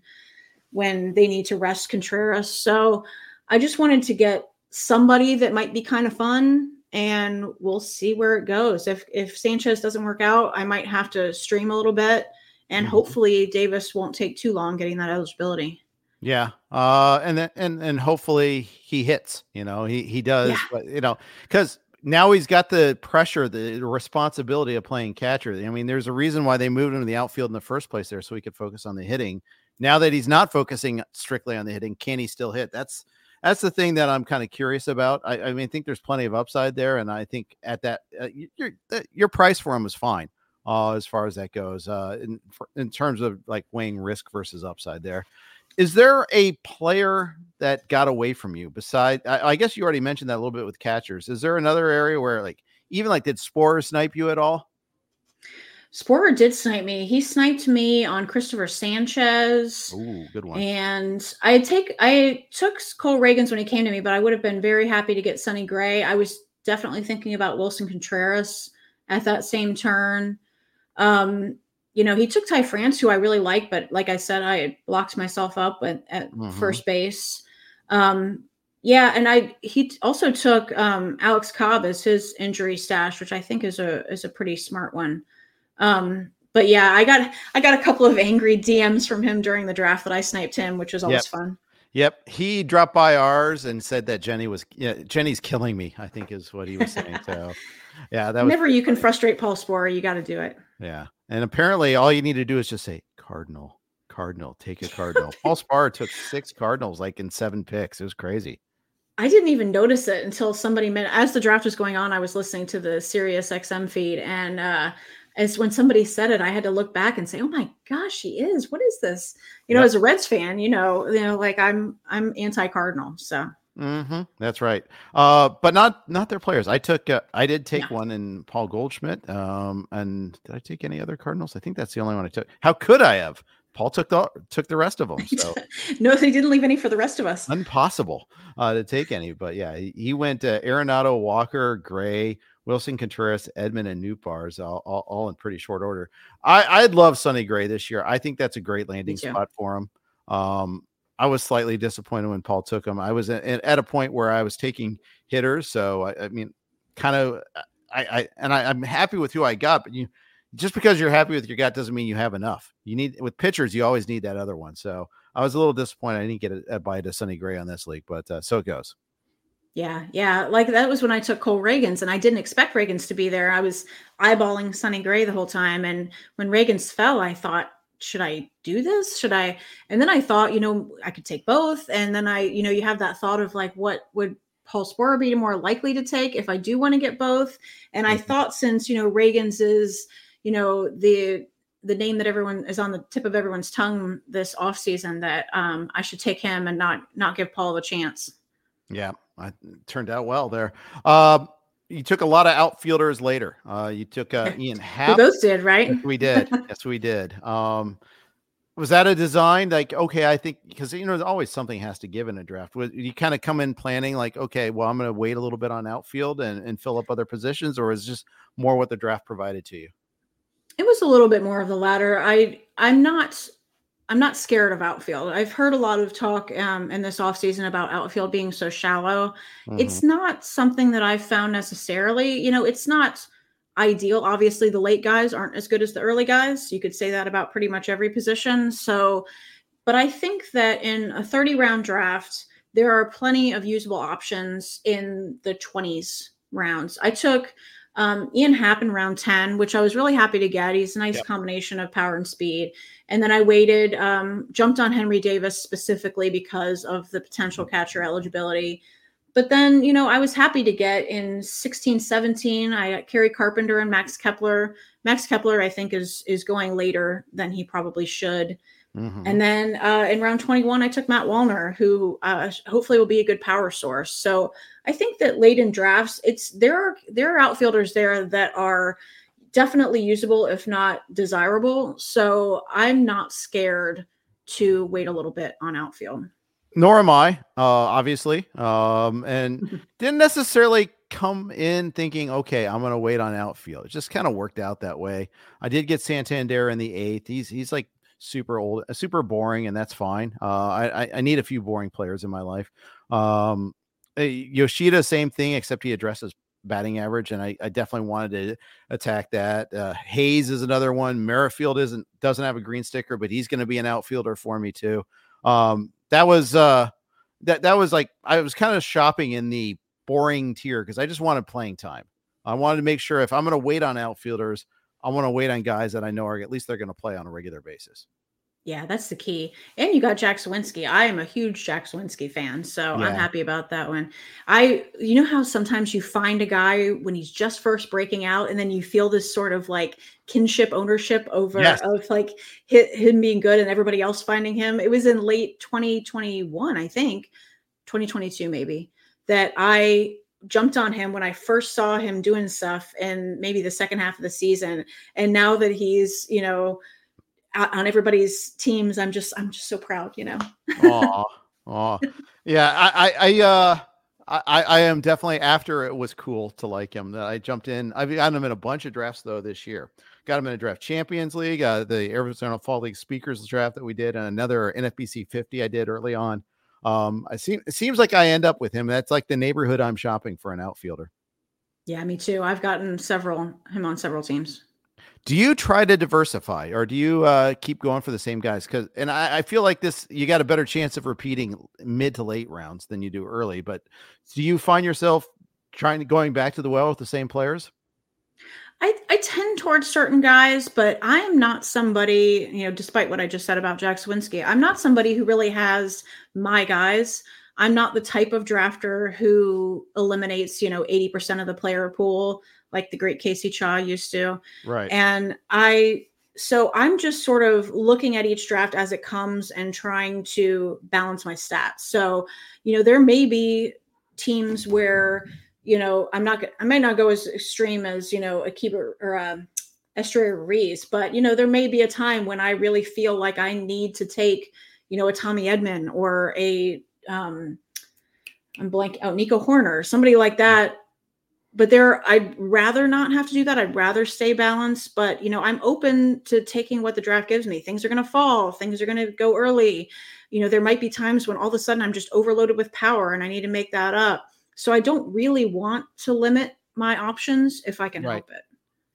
when they need to rest Contreras. So I just wanted to get somebody that might be kind of fun and we'll see where it goes. If if Sanchez doesn't work out, I might have to stream a little bit and Mhm. hopefully Davis won't take too long getting that eligibility. Yeah. Uh, and then, and, and hopefully he hits, you know, he, he does, Yeah. but you know, cause now he's got the pressure, the responsibility of playing catcher. I mean, there's a reason why they moved him to the outfield in the first place there. So he could focus on the hitting. Now that he's not focusing strictly on the hitting, can he still hit? That's, that's the thing that I'm kind of curious about. I, I mean, I think there's plenty of upside there. And I think at that, uh, your, your price for him is fine. Uh, as far as that goes, uh, in, in terms of like weighing risk versus upside there. Is there a player that got away from you beside? I, I guess you already mentioned that a little bit with catchers. Is there another area where, like, even like, did Sporer snipe you at all? Sporer did snipe me. He sniped me on Christopher Sanchez. Ooh, good one. And I take I took Cole Ragans when he came to me, but I would have been very happy to get Sonny Gray. I was definitely thinking about Wilson Contreras at that same turn. Um, you know, he took Ty France, who I really like, but like I said, I locked myself up at, at Mhm. first base. Um, yeah, and I he also took um, Alex Cobb as his injury stash, which I think is a is a pretty smart one. Um, but yeah, I got I got a couple of angry DMs from him during the draft that I sniped him, which was always Yep. fun. Yep, he dropped by ours and said that Jenny was yeah, Jenny's killing me. I think is what he was saying. So, yeah, that was Whenever you can frustrate Paul Sporer, you got to do it. yeah. And apparently, all you need to do is just say Cardinal, cardinal. Take a cardinal. Paul Spar took six cardinals like in seven picks. It was crazy. I didn't even notice it until somebody meant as the draft was going on. I was listening to the Sirius XM feed, and uh, as when somebody said it, I had to look back and say, "Oh my gosh, he is! What is this?" You know, yep. as a Reds fan, you know, you know, like I'm I'm anti Cardinal, so. Mm-hmm. That's right. Uh, but not not their players. I took uh, I did take one in Paul Goldschmidt. Um, and did I take any other Cardinals? I think that's the only one I took. How could I have? Paul took the took the rest of them. So no, they didn't leave any for the rest of us. Impossible uh, to take any. But yeah, he, he went uh, Arenado, Walker, Gray, Wilson Contreras, Edman, and Nootbaars, all, all, all, in pretty short order. I I'd love Sonny Gray this year. I think that's a great landing spot for him. Um, I was slightly disappointed when Paul took him. I was at, a point where I was taking hitters, so I, I mean, kind of, I, I and I, I'm happy with who I got, but you just because you're happy with your gut doesn't mean you have enough. You need with pitchers, you always need that other one. So I was a little disappointed I didn't get a, a bite Sonny Gray on this league, but uh, so it goes. Yeah, yeah. Like that was when I took Cole Ragans, and I didn't expect Ragans to be there. I was eyeballing Sonny Gray the whole time, and when Ragans fell, I thought, should I do this? Should I? And then I thought, you know, I could take both. And then I, you know, you have that thought of like, what would Paul Sporer be more likely to take if I do want to get both? And I mm-hmm. thought since you know Ragans is you know the the name that everyone is on the tip of everyone's tongue this off season that um, I should take him and not not give Paul a chance. Yeah, I turned out well there. Uh, you took a lot of outfielders later. Uh, you took uh, Ian Happ. We both did, right? Yes, we did. yes, we did. Um, was that a design like okay? I think because you know there's always something has to give in a draft. You kind of come in planning like okay, well I'm going to wait a little bit on outfield and, and fill up other positions, or is just more what the draft provided to you? It was a little bit more of the latter. I I'm not I'm not scared of outfield. I've heard a lot of talk um, in this offseason about outfield being so shallow. Mm-hmm. It's not something that I've found necessarily. You know, it's not ideal. Obviously, the late guys aren't as good as the early guys. You could say that about pretty much every position. So, but I think that in a 30 round draft, there are plenty of usable options in the 20s rounds. I took um, Ian Happ in round 10, which I was really happy to get. He's a nice yep. combination of power and speed. And then I waited, um, jumped on Henry Davis specifically because of the potential mm-hmm. catcher eligibility. But then, you know, I was happy to get in 16, 17. I got Kerry Carpenter and Max Kepler. Max Kepler, I think, is is going later than he probably should. Mm-hmm. And then uh, in round 21, I took Matt Wallner, who uh, hopefully will be a good power source. So I think that late in drafts, it's there are there are outfielders there that are definitely usable, if not desirable. So I'm not scared to wait a little bit on outfield. Nor am I, uh, obviously, um, and didn't necessarily come in thinking, okay, I'm going to wait on outfield. It just kind of worked out that way. I did get Santander in the eighth. He's he's like super old, uh, super boring, and that's fine. Uh, I I need a few boring players in my life. Um, Yoshida, same thing, except he addresses batting average, and I, I definitely wanted to attack that. Uh, Hayes is another one. Merrifield isn't doesn't have a green sticker, but he's going to be an outfielder for me too. Um, that was uh, that that was like I was kind of shopping in the boring tier because I just wanted playing time. I wanted to make sure if I'm going to wait on outfielders, I want to wait on guys that I know are at least they're going to play on a regular basis. Yeah, that's the key. And you got Jack Suwinski. I am a huge Jack Suwinski fan, so yeah. I'm happy about that one. I, you know how sometimes you find a guy when he's just first breaking out, and then you feel this sort of like kinship ownership over yes. of like him being good and everybody else finding him. It was in late 2021, I think, 2022 maybe, that I jumped on him when I first saw him doing stuff and maybe the second half of the season. And now that he's, you know, on everybody's teams, I'm just I'm just so proud, you know. oh, oh, yeah. I I uh I I am definitely after it was cool to like him that I jumped in. I've got him in a bunch of drafts though this year. Got him in a draft Champions League, uh, the Arizona Fall League Speakers draft that we did, and another NFBC 50 I did early on. Um, I seem it seems like I end up with him. That's like the neighborhood I'm shopping for an outfielder. Yeah, me too. I've gotten several him on several teams. Do you try to diversify or do you uh, keep going for the same guys? Because and I, I, feel like this you got a better chance of repeating mid to late rounds than you do early. But do you find yourself trying to going back to the well with the same players? I, I tend towards certain guys, but I am not somebody, you know, despite what I just said about Jack Suwinski, I'm not somebody who really has my guys. I'm not the type of drafter who eliminates, you know, 80% of the player pool like the great Casey Chaw used to. Right. And I so I'm just sort of looking at each draft as it comes and trying to balance my stats. So, you know, there may be teams where you know, I'm not, I may not go as extreme as, you know, a keeper or um, Esteury Ruiz, but, you know, there may be a time when I really feel like I need to take, you know, a Tommy Edman or a, um, I'm blank out, oh, Nico Hoerner, somebody like that. But there, I'd rather not have to do that. I'd rather stay balanced. But you know, I'm open to taking what the draft gives me. Things are going to fall. Things are going to go early. You know, there might be times when all of a sudden I'm just overloaded with power and I need to make that up so I don't really want to limit my options if I can right. help it.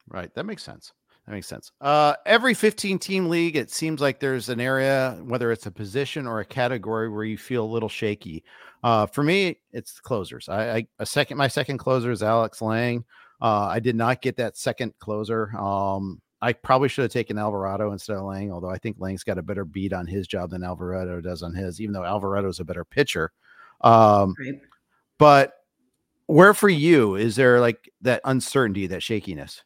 Right. That makes sense. That makes sense. Uh, every 15 team league, it seems like there's an area, whether it's a position or a category, where you feel a little shaky. Uh, for me, it's closers. I, I, a second, my second closer is Alex Lange. Uh, I did not get that second closer. Um, I probably should have taken Alvarado instead of Lange, although I think Lange's got a better beat on his job than Alvarado does on his, even though Alvarado is a better pitcher. Um, right. But where for you is there like that uncertainty, that shakiness?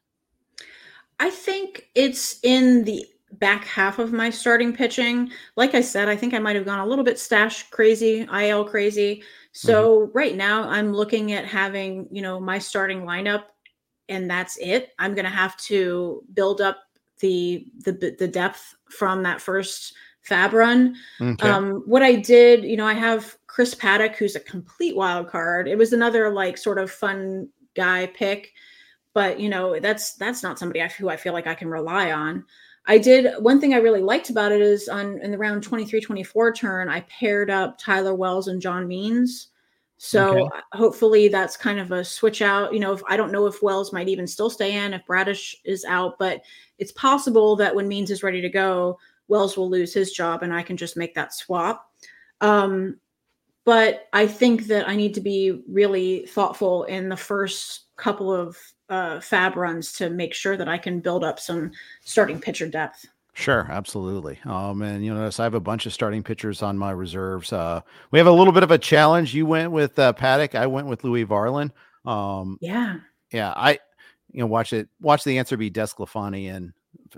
I think it's in the back half of my starting pitching. Like I said, I think I might have gone a little bit stash crazy, IL crazy. So mm-hmm. right now I'm looking at having, you know, my starting lineup and that's it. I'm going to have to build up the the the depth from that first FAAB run. Okay. Um, what I did, you know, I have Chris Paddack, who's a complete wild card. It was another like sort of fun guy pick, but you know, that's that's not somebody I, who I feel like I can rely on. I did one thing I really liked about it is on in the round 23 24 turn, I paired up Tyler Wells and John Means. So okay. hopefully that's kind of a switch out. You know, if I don't know if Wells might even still stay in, if Bradish is out, but it's possible that when Means is ready to go, Wells will lose his job and I can just make that swap. Um, but I think that I need to be really thoughtful in the first couple of uh, FAAB runs to make sure that I can build up some starting pitcher depth. Sure, absolutely. Um, and you notice I have a bunch of starting pitchers on my reserves. Uh, we have a little bit of a challenge. You went with uh, Paddack. I went with Louis Varland. Um, yeah, yeah. I, you know, watch it. Watch the answer be DeSclafani and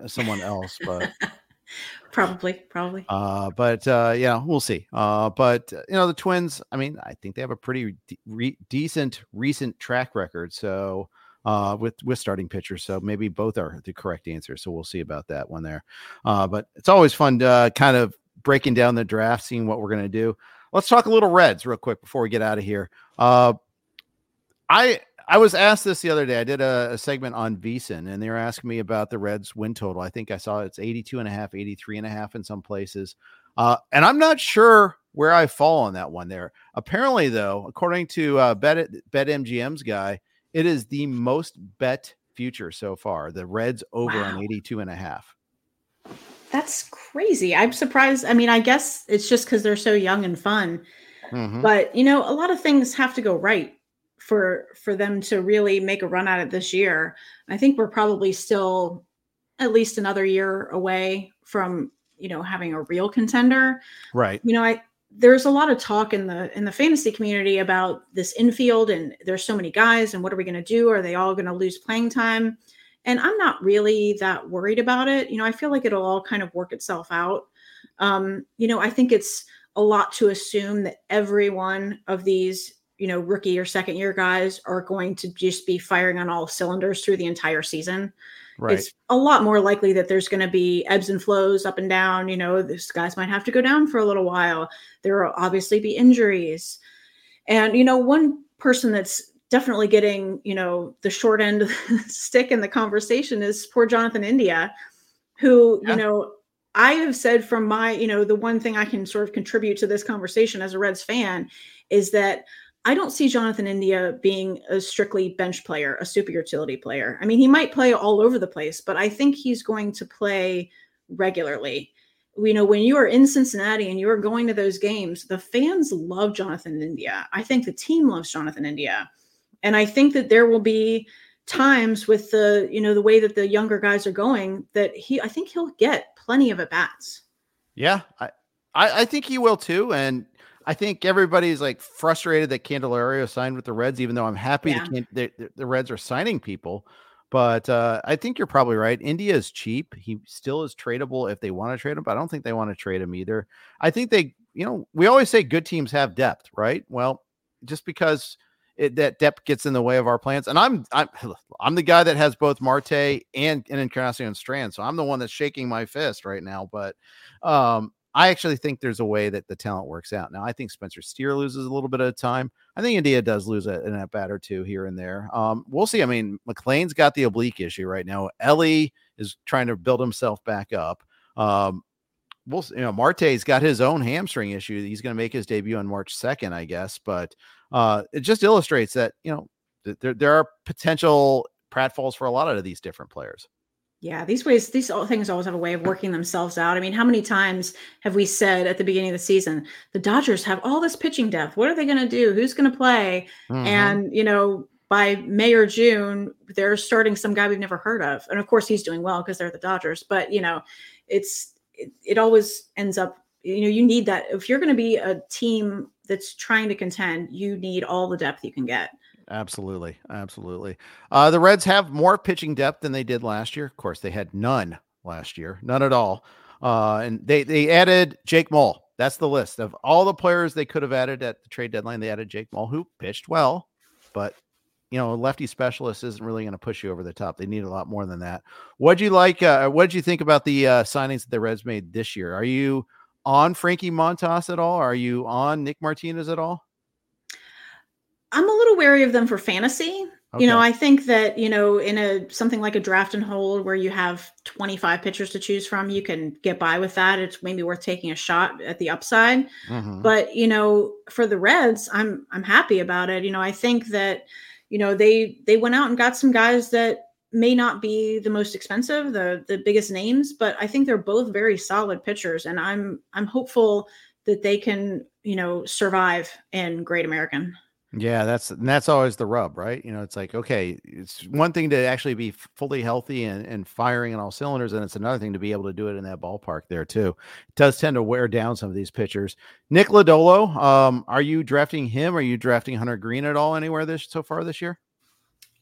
someone else, but probably, probably. Uh, but uh, yeah, we'll see. Uh, but uh, you know, the Twins. I mean, I think they have a pretty re- decent recent track record. So uh, with with starting pitchers. So maybe both are the correct answer. So we'll see about that one there. Uh, but it's always fun to uh, kind of breaking down the draft, seeing what we're going to do. Let's talk a little Reds real quick before we get out of here. Uh, I I was asked this the other day. I did a, a, segment on VSiN and they were asking me about the Reds win total. I think I saw it's 82 and a half, 83 and a half in some places. Uh, and I'm not sure where I fall on that one there. Apparently, though, according to uh, Bet, Bet MGM's guy, it is the most bet future so far. The Reds over wow. on 82 and a half. That's crazy. I'm surprised. I mean, I guess it's just because they're so young and fun. Mm-hmm. But, you know, a lot of things have to go right for for them to really make a run at it this year. I think we're probably still at least another year away from you know having a real contender. Right. You know, I there's a lot of talk in the in the fantasy community about this infield and there's so many guys and what are we going to do? Are they all going to lose playing time? And I'm not really that worried about it. You know, I feel like it'll all kind of work itself out. Um, you know, I think it's a lot to assume that every one of these you know, rookie or second year guys are going to just be firing on all cylinders through the entire season. Right. It's a lot more likely that there's going to be ebbs and flows up and down. You know, these guys might have to go down for a little while. There will obviously be injuries. And, you know, one person that's definitely getting, you know, the short end of the stick in the conversation is poor Jonathan India, who, yeah. you know, I have said from my, you know, the one thing I can sort of contribute to this conversation as a Reds fan is that I don't see Jonathan India being a strictly bench player, a super utility player. I mean, he might play all over the place, but I think he's going to play regularly. You know, when you are in Cincinnati and you are going to those games, the fans love Jonathan India. I think the team loves Jonathan India. And I think that there will be times with the you know the way that the younger guys are going that he I think he'll get plenty of at bats. Yeah, I, I, I think he will too, and I think everybody's like frustrated that Candelario signed with the Reds, even though I'm happy yeah. the, the, the Reds are signing people. But uh, I think you're probably right. India is cheap. He still is tradable if they want to trade him, but I don't think they want to trade him either. I think they, you know, we always say good teams have depth, right? Well, just because it, that depth gets in the way of our plans, and I'm I'm I'm the guy that has both Marte and and Encarnacion Strand, so I'm the one that's shaking my fist right now. But um, I actually think there's a way that the talent works out. Now, I think Spencer Steer loses a little bit of time. I think India does lose an at bat or two here and there. Um, we'll see. I mean, McLain's got the oblique issue right now. Elly is trying to build himself back up. Um, we'll, you know, Marte's got his own hamstring issue. He's going to make his debut on March 2nd, I guess. But uh, it just illustrates that, you know, th- there, there are potential pratfalls for a lot of these different players. Yeah, these ways, these things always have a way of working themselves out. I mean, how many times have we said at the beginning of the season, the Dodgers have all this pitching depth? What are they going to do? Who's going to play? Mm-hmm. And, you know, by May or June, they're starting some guy we've never heard of. And of course, he's doing well because they're the Dodgers. But, you know, it's, it, it always ends up, you know, you need that. If you're going to be a team that's trying to contend, you need all the depth you can get. Absolutely. Absolutely. Uh, the Reds have more pitching depth than they did last year. Of course, they had none last year, none at all. Uh, and they, they added Jake Moll. That's the list of all the players they could have added at the trade deadline. They added Jake Moll, who pitched well, but you know, a lefty specialist isn't really going to push you over the top. They need a lot more than that. What'd you like? Uh, what'd you think about the uh, signings that the Reds made this year? Are you on Frankie Montas at all? Are you on Nick Martinez at all? I'm a little wary of them for fantasy. Okay. You know, I think that, you know, in a something like a draft and hold where you have 25 pitchers to choose from, you can get by with that. It's maybe worth taking a shot at the upside. Mm-hmm. But, you know, for the Reds, I'm I'm happy about it. You know, I think that, you know, they they went out and got some guys that may not be the most expensive, the the biggest names, but I think they're both very solid pitchers and I'm I'm hopeful that they can, you know, survive in Great American. Yeah, that's and that's always the rub, right? You know, it's like okay, it's one thing to actually be fully healthy and, and firing on all cylinders, and it's another thing to be able to do it in that ballpark there too. It does tend to wear down some of these pitchers. Nick Lodolo, um, are you drafting him? Are you drafting Hunter Greene at all anywhere this so far this year?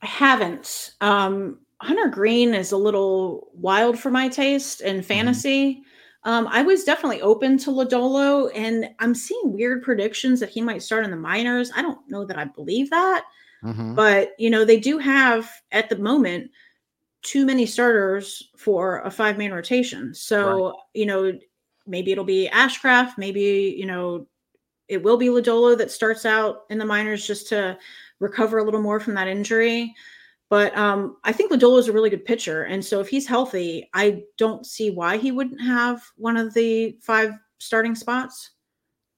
I haven't. Um, Hunter Greene is a little wild for my taste in mm-hmm. fantasy. Mm-hmm. Um, I was definitely open to Lodolo, and I'm seeing weird predictions that he might start in the minors. I don't know that I believe that, mm-hmm. but you know they do have at the moment too many starters for a five man rotation. So right. you know maybe it'll be Ashcraft, maybe you know it will be Lodolo that starts out in the minors just to recover a little more from that injury. But um, I think Lodolo is a really good pitcher, and so if he's healthy, I don't see why he wouldn't have one of the five starting spots.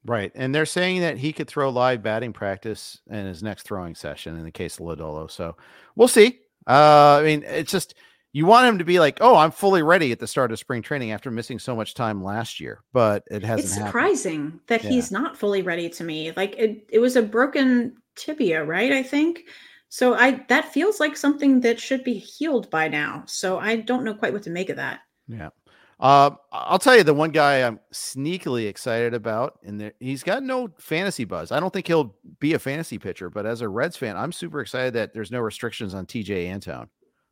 Right, and they're saying that he could throw live batting practice in his next throwing session in the case of Lodolo. So we'll see. Uh, I mean, it's just you want him to be like, "Oh, I'm fully ready at the start of spring training after missing so much time last year," but it hasn't. It's surprising happened. that yeah. he's not fully ready to me. Like it, it was a broken tibia, right? I think so I that feels like something that should be healed by now. So I don't know quite what to make of that. Yeah. Uh, I'll tell you the one guy I'm sneakily excited about, and he's got no fantasy buzz. I don't think he'll be a fantasy pitcher, but as a Reds fan, I'm super excited that there's no restrictions on TJ Antone.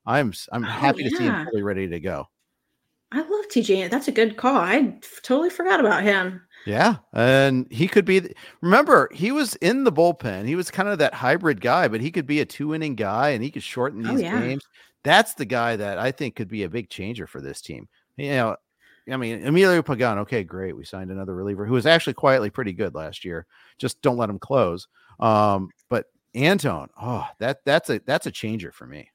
I'm I'm oh, happy yeah. to see him fully ready to go. I love TJ. That's a good call. I totally forgot about him. Yeah, and he could be. Remember, he was in the bullpen. He was kind of that hybrid guy, but he could be a two inning guy, and he could shorten oh, these oh, yeah. games. That's the guy that I think could be a big changer for this team. You know, I mean, Emilio Pagan. Okay, great. We signed another reliever who was actually quietly pretty good last year. Just don't let him close. Um, but Antone, oh, that that's a that's a changer for me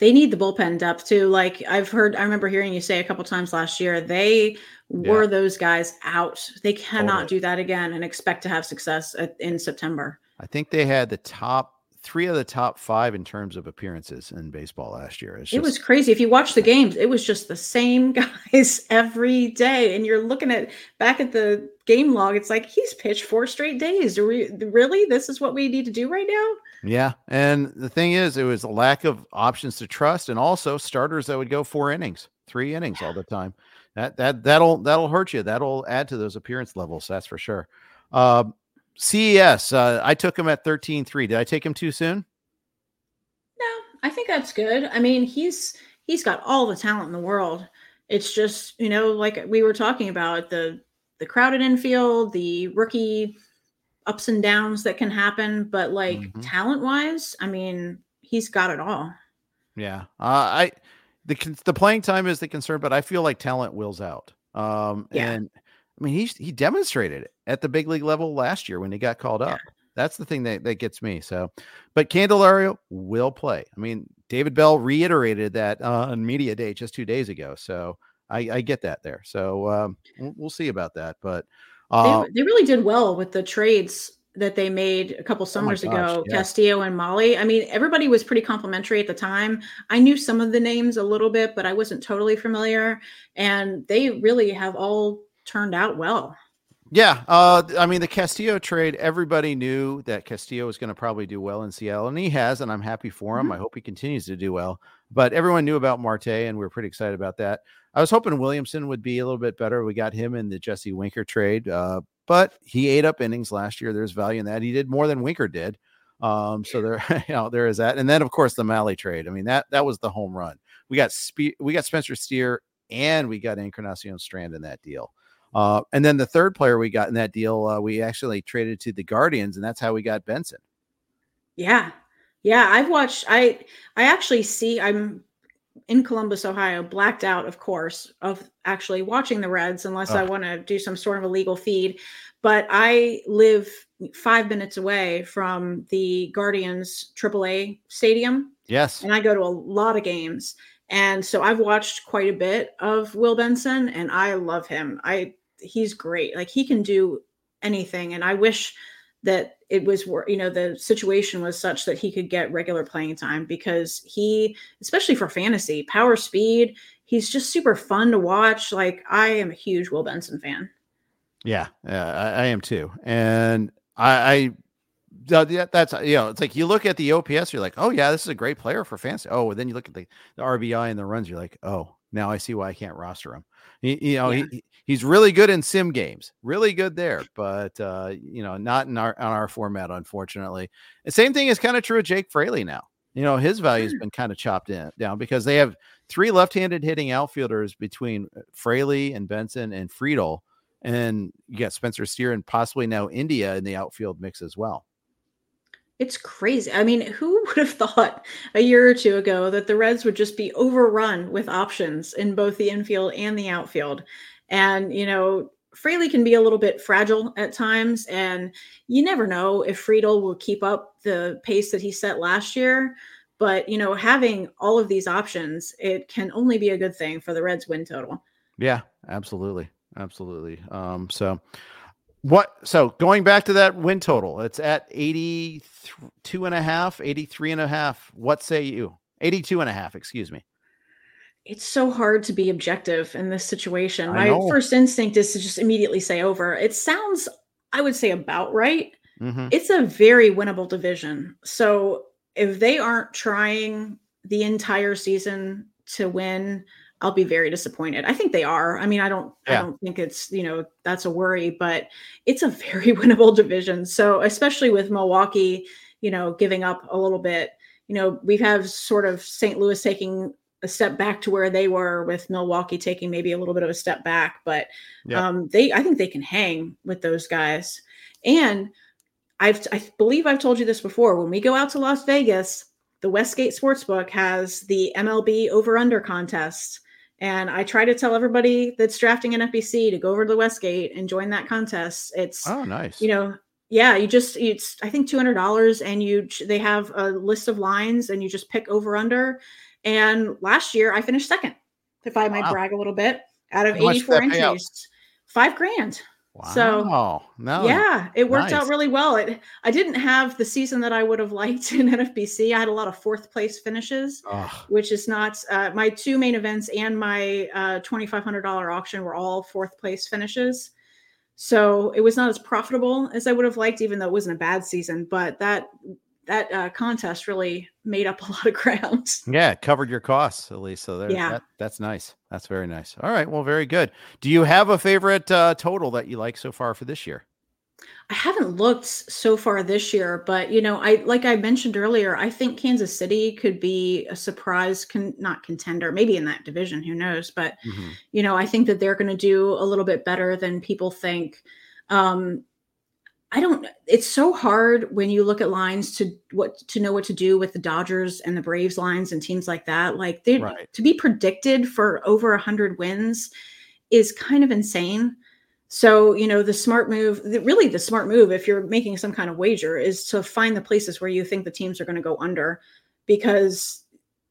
they need the bullpen depth too. Like I've heard, I remember hearing you say a couple times last year, they were yeah. those guys out. They cannot totally. do that again and expect to have success at, in September. I think they had the top three of the top five in terms of appearances in baseball last year. Just, it was crazy. If you watch the games, it was just the same guys every day. And you're looking at back at the game log, it's like he's pitched four straight days. We, really? This is what we need to do right now? Yeah, and the thing is, it was a lack of options to trust, and also starters that would go four innings, three innings all the time. That that that'll that'll hurt you. That'll add to those appearance levels. That's for sure. Uh, CES, uh, I took him at 13-3. Did I take him too soon? No, I think that's good. I mean, he's he's got all the talent in the world. It's just you know, like we were talking about the the crowded infield, the rookie ups and downs that can happen, but like mm-hmm. talent wise, I mean, he's got it all. Yeah, uh, I the the playing time is the concern, but I feel like talent wills out. Um, yeah. and I mean, he he demonstrated it at the big league level last year when he got called up. Yeah. That's the thing that, that gets me. So, but Candelario will play. I mean, David Bell reiterated that uh, on media day just two days ago. So I, I get that there. So um, we'll, we'll, see about that. But uh, they, they, really did well with the trades that they made a couple oh summers oh gosh, ago, yeah. Castillo and Mahle. I mean, everybody was pretty complimentary at the time. I knew some of the names a little bit, but I wasn't totally familiar. And they really have all turned out well. Yeah, uh, I mean the Castillo trade. Everybody knew that Castillo was going to probably do well in Seattle, and he has, and I'm happy for him. Mm-hmm. I hope he continues to do well. But everyone knew about Marte, and we are pretty excited about that. I was hoping Williamson would be a little bit better. We got him in the Jesse Winker trade, uh, but he ate up innings last year. There's value in that. He did more than Winker did. Um, so there, you know, there is that. And then of course the Mahle trade. I mean, that that was the home run. We got Spe- we got Spencer Steer and we got Encarnacion Strand in that deal. Uh, and then the third player we got in that deal, uh, we actually traded to the Guardians, and that's how we got Benson. Yeah, yeah. I've watched. I I actually see. I'm in Columbus, Ohio, blacked out, of course, of actually watching the Reds, unless oh. I want to do some sort of illegal feed. But I live five minutes away from the Guardians AAA stadium. Yes. And I go to a lot of games. And so I've watched quite a bit of Will Benson and I love him. I he's great. Like he can do anything. And I wish that it was you know the situation was such that he could get regular playing time because he especially for fantasy power speed he's just super fun to watch. Like i am a huge will benson fan. Yeah yeah i, I am too. And i i that's you know it's like you look at the ops you're like oh yeah this is a great player for fantasy. Oh and then you look at the, the rbi and the runs you're like oh now i see why i can't roster him you, you know yeah. he, he's really good in sim games, really good there, but uh, you know, not in our on our format, unfortunately. The same thing is kind of true of Jake Fraley now. You know, his value has been kind of chopped in down because they have three left-handed hitting outfielders between uh, Fraley and Benson and Friedl, and you got Spencer Steer and possibly now India in the outfield mix as well. It's crazy. I mean, who would have thought a year or two ago that the Reds would just be overrun with options in both the infield and the outfield? And, you know, Fraley can be a little bit fragile at times, and you never know if Friedl will keep up the pace that he set last year. But you know, having all of these options, it can only be a good thing for the Reds win total. Yeah, absolutely. Absolutely. Um, so what so going back to that win total, it's at 82 and a half, 83 and a half. What say you? 82 and a half, excuse me it's so hard to be objective in this situation. My first instinct is to just immediately say over. It sounds, I would say, about right. Mm-hmm. It's a very winnable division. So if they aren't trying the entire season to win, I'll be very disappointed. I think they are. I mean, I don't yeah. I don't think it's, you know, that's a worry, but it's a very winnable division. So especially with Milwaukee, you know, giving up a little bit, you know, we have sort of St. Louis taking a step back to where they were with Milwaukee taking maybe a little bit of a step back, but yeah. um, they I think they can hang with those guys. And I've I believe I've told you this before. When we go out to Las Vegas, the Westgate Sportsbook has the MLB over under contest. And I try to tell everybody that's drafting an FBC to go over to the Westgate and join that contest. It's oh nice. You know, yeah, you just it's I think two hundred dollars, and you they have a list of lines, and you just pick over under, and last year I finished second, if I might wow. brag a little bit, out of 84 entries, five grand. Wow. So no, yeah, it worked nice. out really well. It I didn't have the season that I would have liked in NFBC. I had a lot of fourth place finishes, which is not uh, my two main events and my uh, twenty five hundred dollar auction were all fourth place finishes. So it was not as profitable as I would have liked, even though it wasn't a bad season. But that that uh, contest really made up a lot of ground. Yeah, covered your costs at least. So there, yeah, that, that's nice. That's very nice. All right, well, very good. Do you have a favorite uh, total that you like so far for this year? I haven't looked so far this year, but you know, I like I mentioned earlier, I think Kansas City could be a surprise, con- not contender, maybe in that division. Who knows? But mm-hmm. you know, I think that they're going to do a little bit better than people think. Um, I don't. It's so hard when you look at lines to what to know what to do with the Dodgers and the Braves lines and teams like that. Like they right. to be predicted for over a hundred wins is kind of insane. So, you know, the smart move, really the smart move, if you're making some kind of wager, is to find the places where you think the teams are going to go under because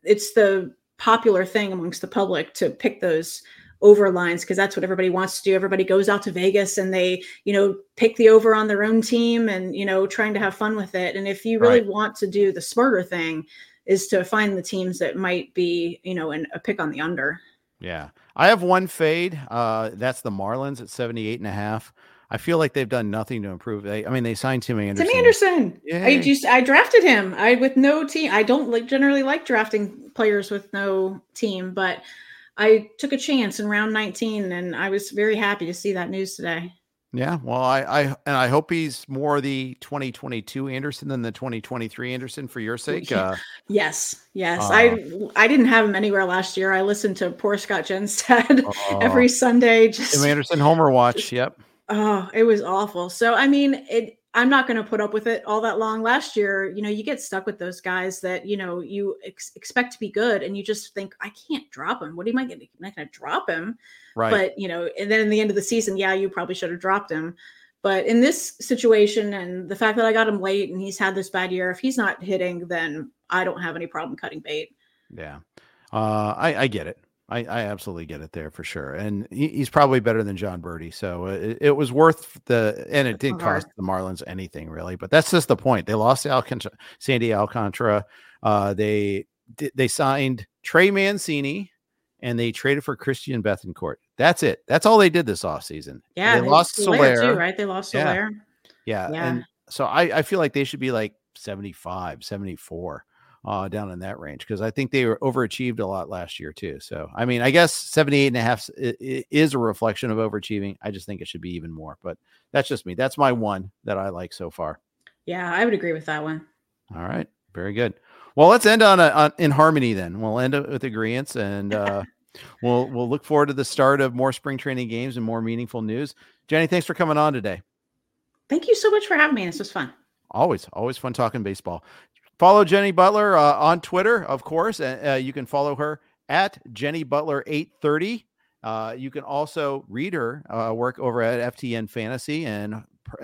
it's the popular thing amongst the public to pick those over lines because that's what everybody wants to do. Everybody goes out to Vegas and they, you know, pick the over on their own team and, you know, trying to have fun with it. And if you really right. want to do the smarter thing, is to find the teams that might be, you know, in a pick on the under. Yeah. I have one fade. Uh, that's the Marlins at 78 and a half. I feel like they've done nothing to improve. They, I mean, they signed Tim Anderson. Tim Anderson. Yay. I just I drafted him. I with no team. I don't like generally like drafting players with no team, but I took a chance in round 19, and I was very happy to see that news today. Yeah, well, I, I and I hope he's more the 2022 Anderson than the 2023 Anderson for your sake. Uh, yes, yes. Uh, I I didn't have him anywhere last year. I listened to poor Scott Jenstad uh, every Sunday. Just Tim Anderson Homer watch. Yep. Oh, it was awful. So I mean, it I'm not going to put up with it all that long. Last year, you know, you get stuck with those guys that you know you ex- expect to be good, and you just think, I can't drop him. What am I going to? Am I going to drop him? Right. But you know, and then in the end of the season, yeah, you probably should have dropped him. But in this situation, and the fact that I got him late, and he's had this bad year, if he's not hitting, then I don't have any problem cutting bait. Yeah, uh, I, I get it. I, I absolutely get it there for sure, and he, he's probably better than Jon Berti, So it, it was worth the, and it didn't cost the Marlins anything really. But that's just the point. They lost Alcantara, Sandy Alcantara. Uh, they they signed Trey Mancini, and they traded for Christian Bethancourt. That's it. That's all they did this offseason. Yeah, they, they lost Soler, too, right? They lost Soler. Yeah. yeah. yeah. And so I, I feel like they should be like 75, 74 uh, down in that range because I think they were overachieved a lot last year too. So, I mean, I guess 78 and a half is a reflection of overachieving. I just think it should be even more, but that's just me. That's my one that I like so far. Yeah, I would agree with that one. All right. Very good. Well, let's end on, a, on in harmony then. We'll end with agreements and uh, we'll we'll look forward to the start of more spring training games and more meaningful news. Jenny, thanks for coming on today. Thank you so much for having me. This was fun. Always, always fun talking baseball. Follow Jenny Butler uh, on Twitter, of course. Uh, you can follow her at Jenny Butler 830. Uh, you can also read her uh, work over at FTN Fantasy, and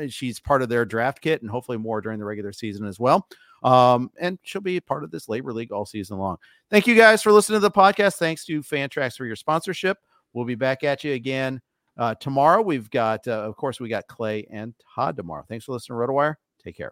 she's part of their draft kit, and hopefully more during the regular season as well. Um, and she'll be part of this LABR league all season long. Thank you guys for listening to the podcast. Thanks to Fantrax for your sponsorship. We'll be back at you again uh, tomorrow. We've got, uh, of course, we got Clay and Todd tomorrow. Thanks for listening to RotoWire. Take care.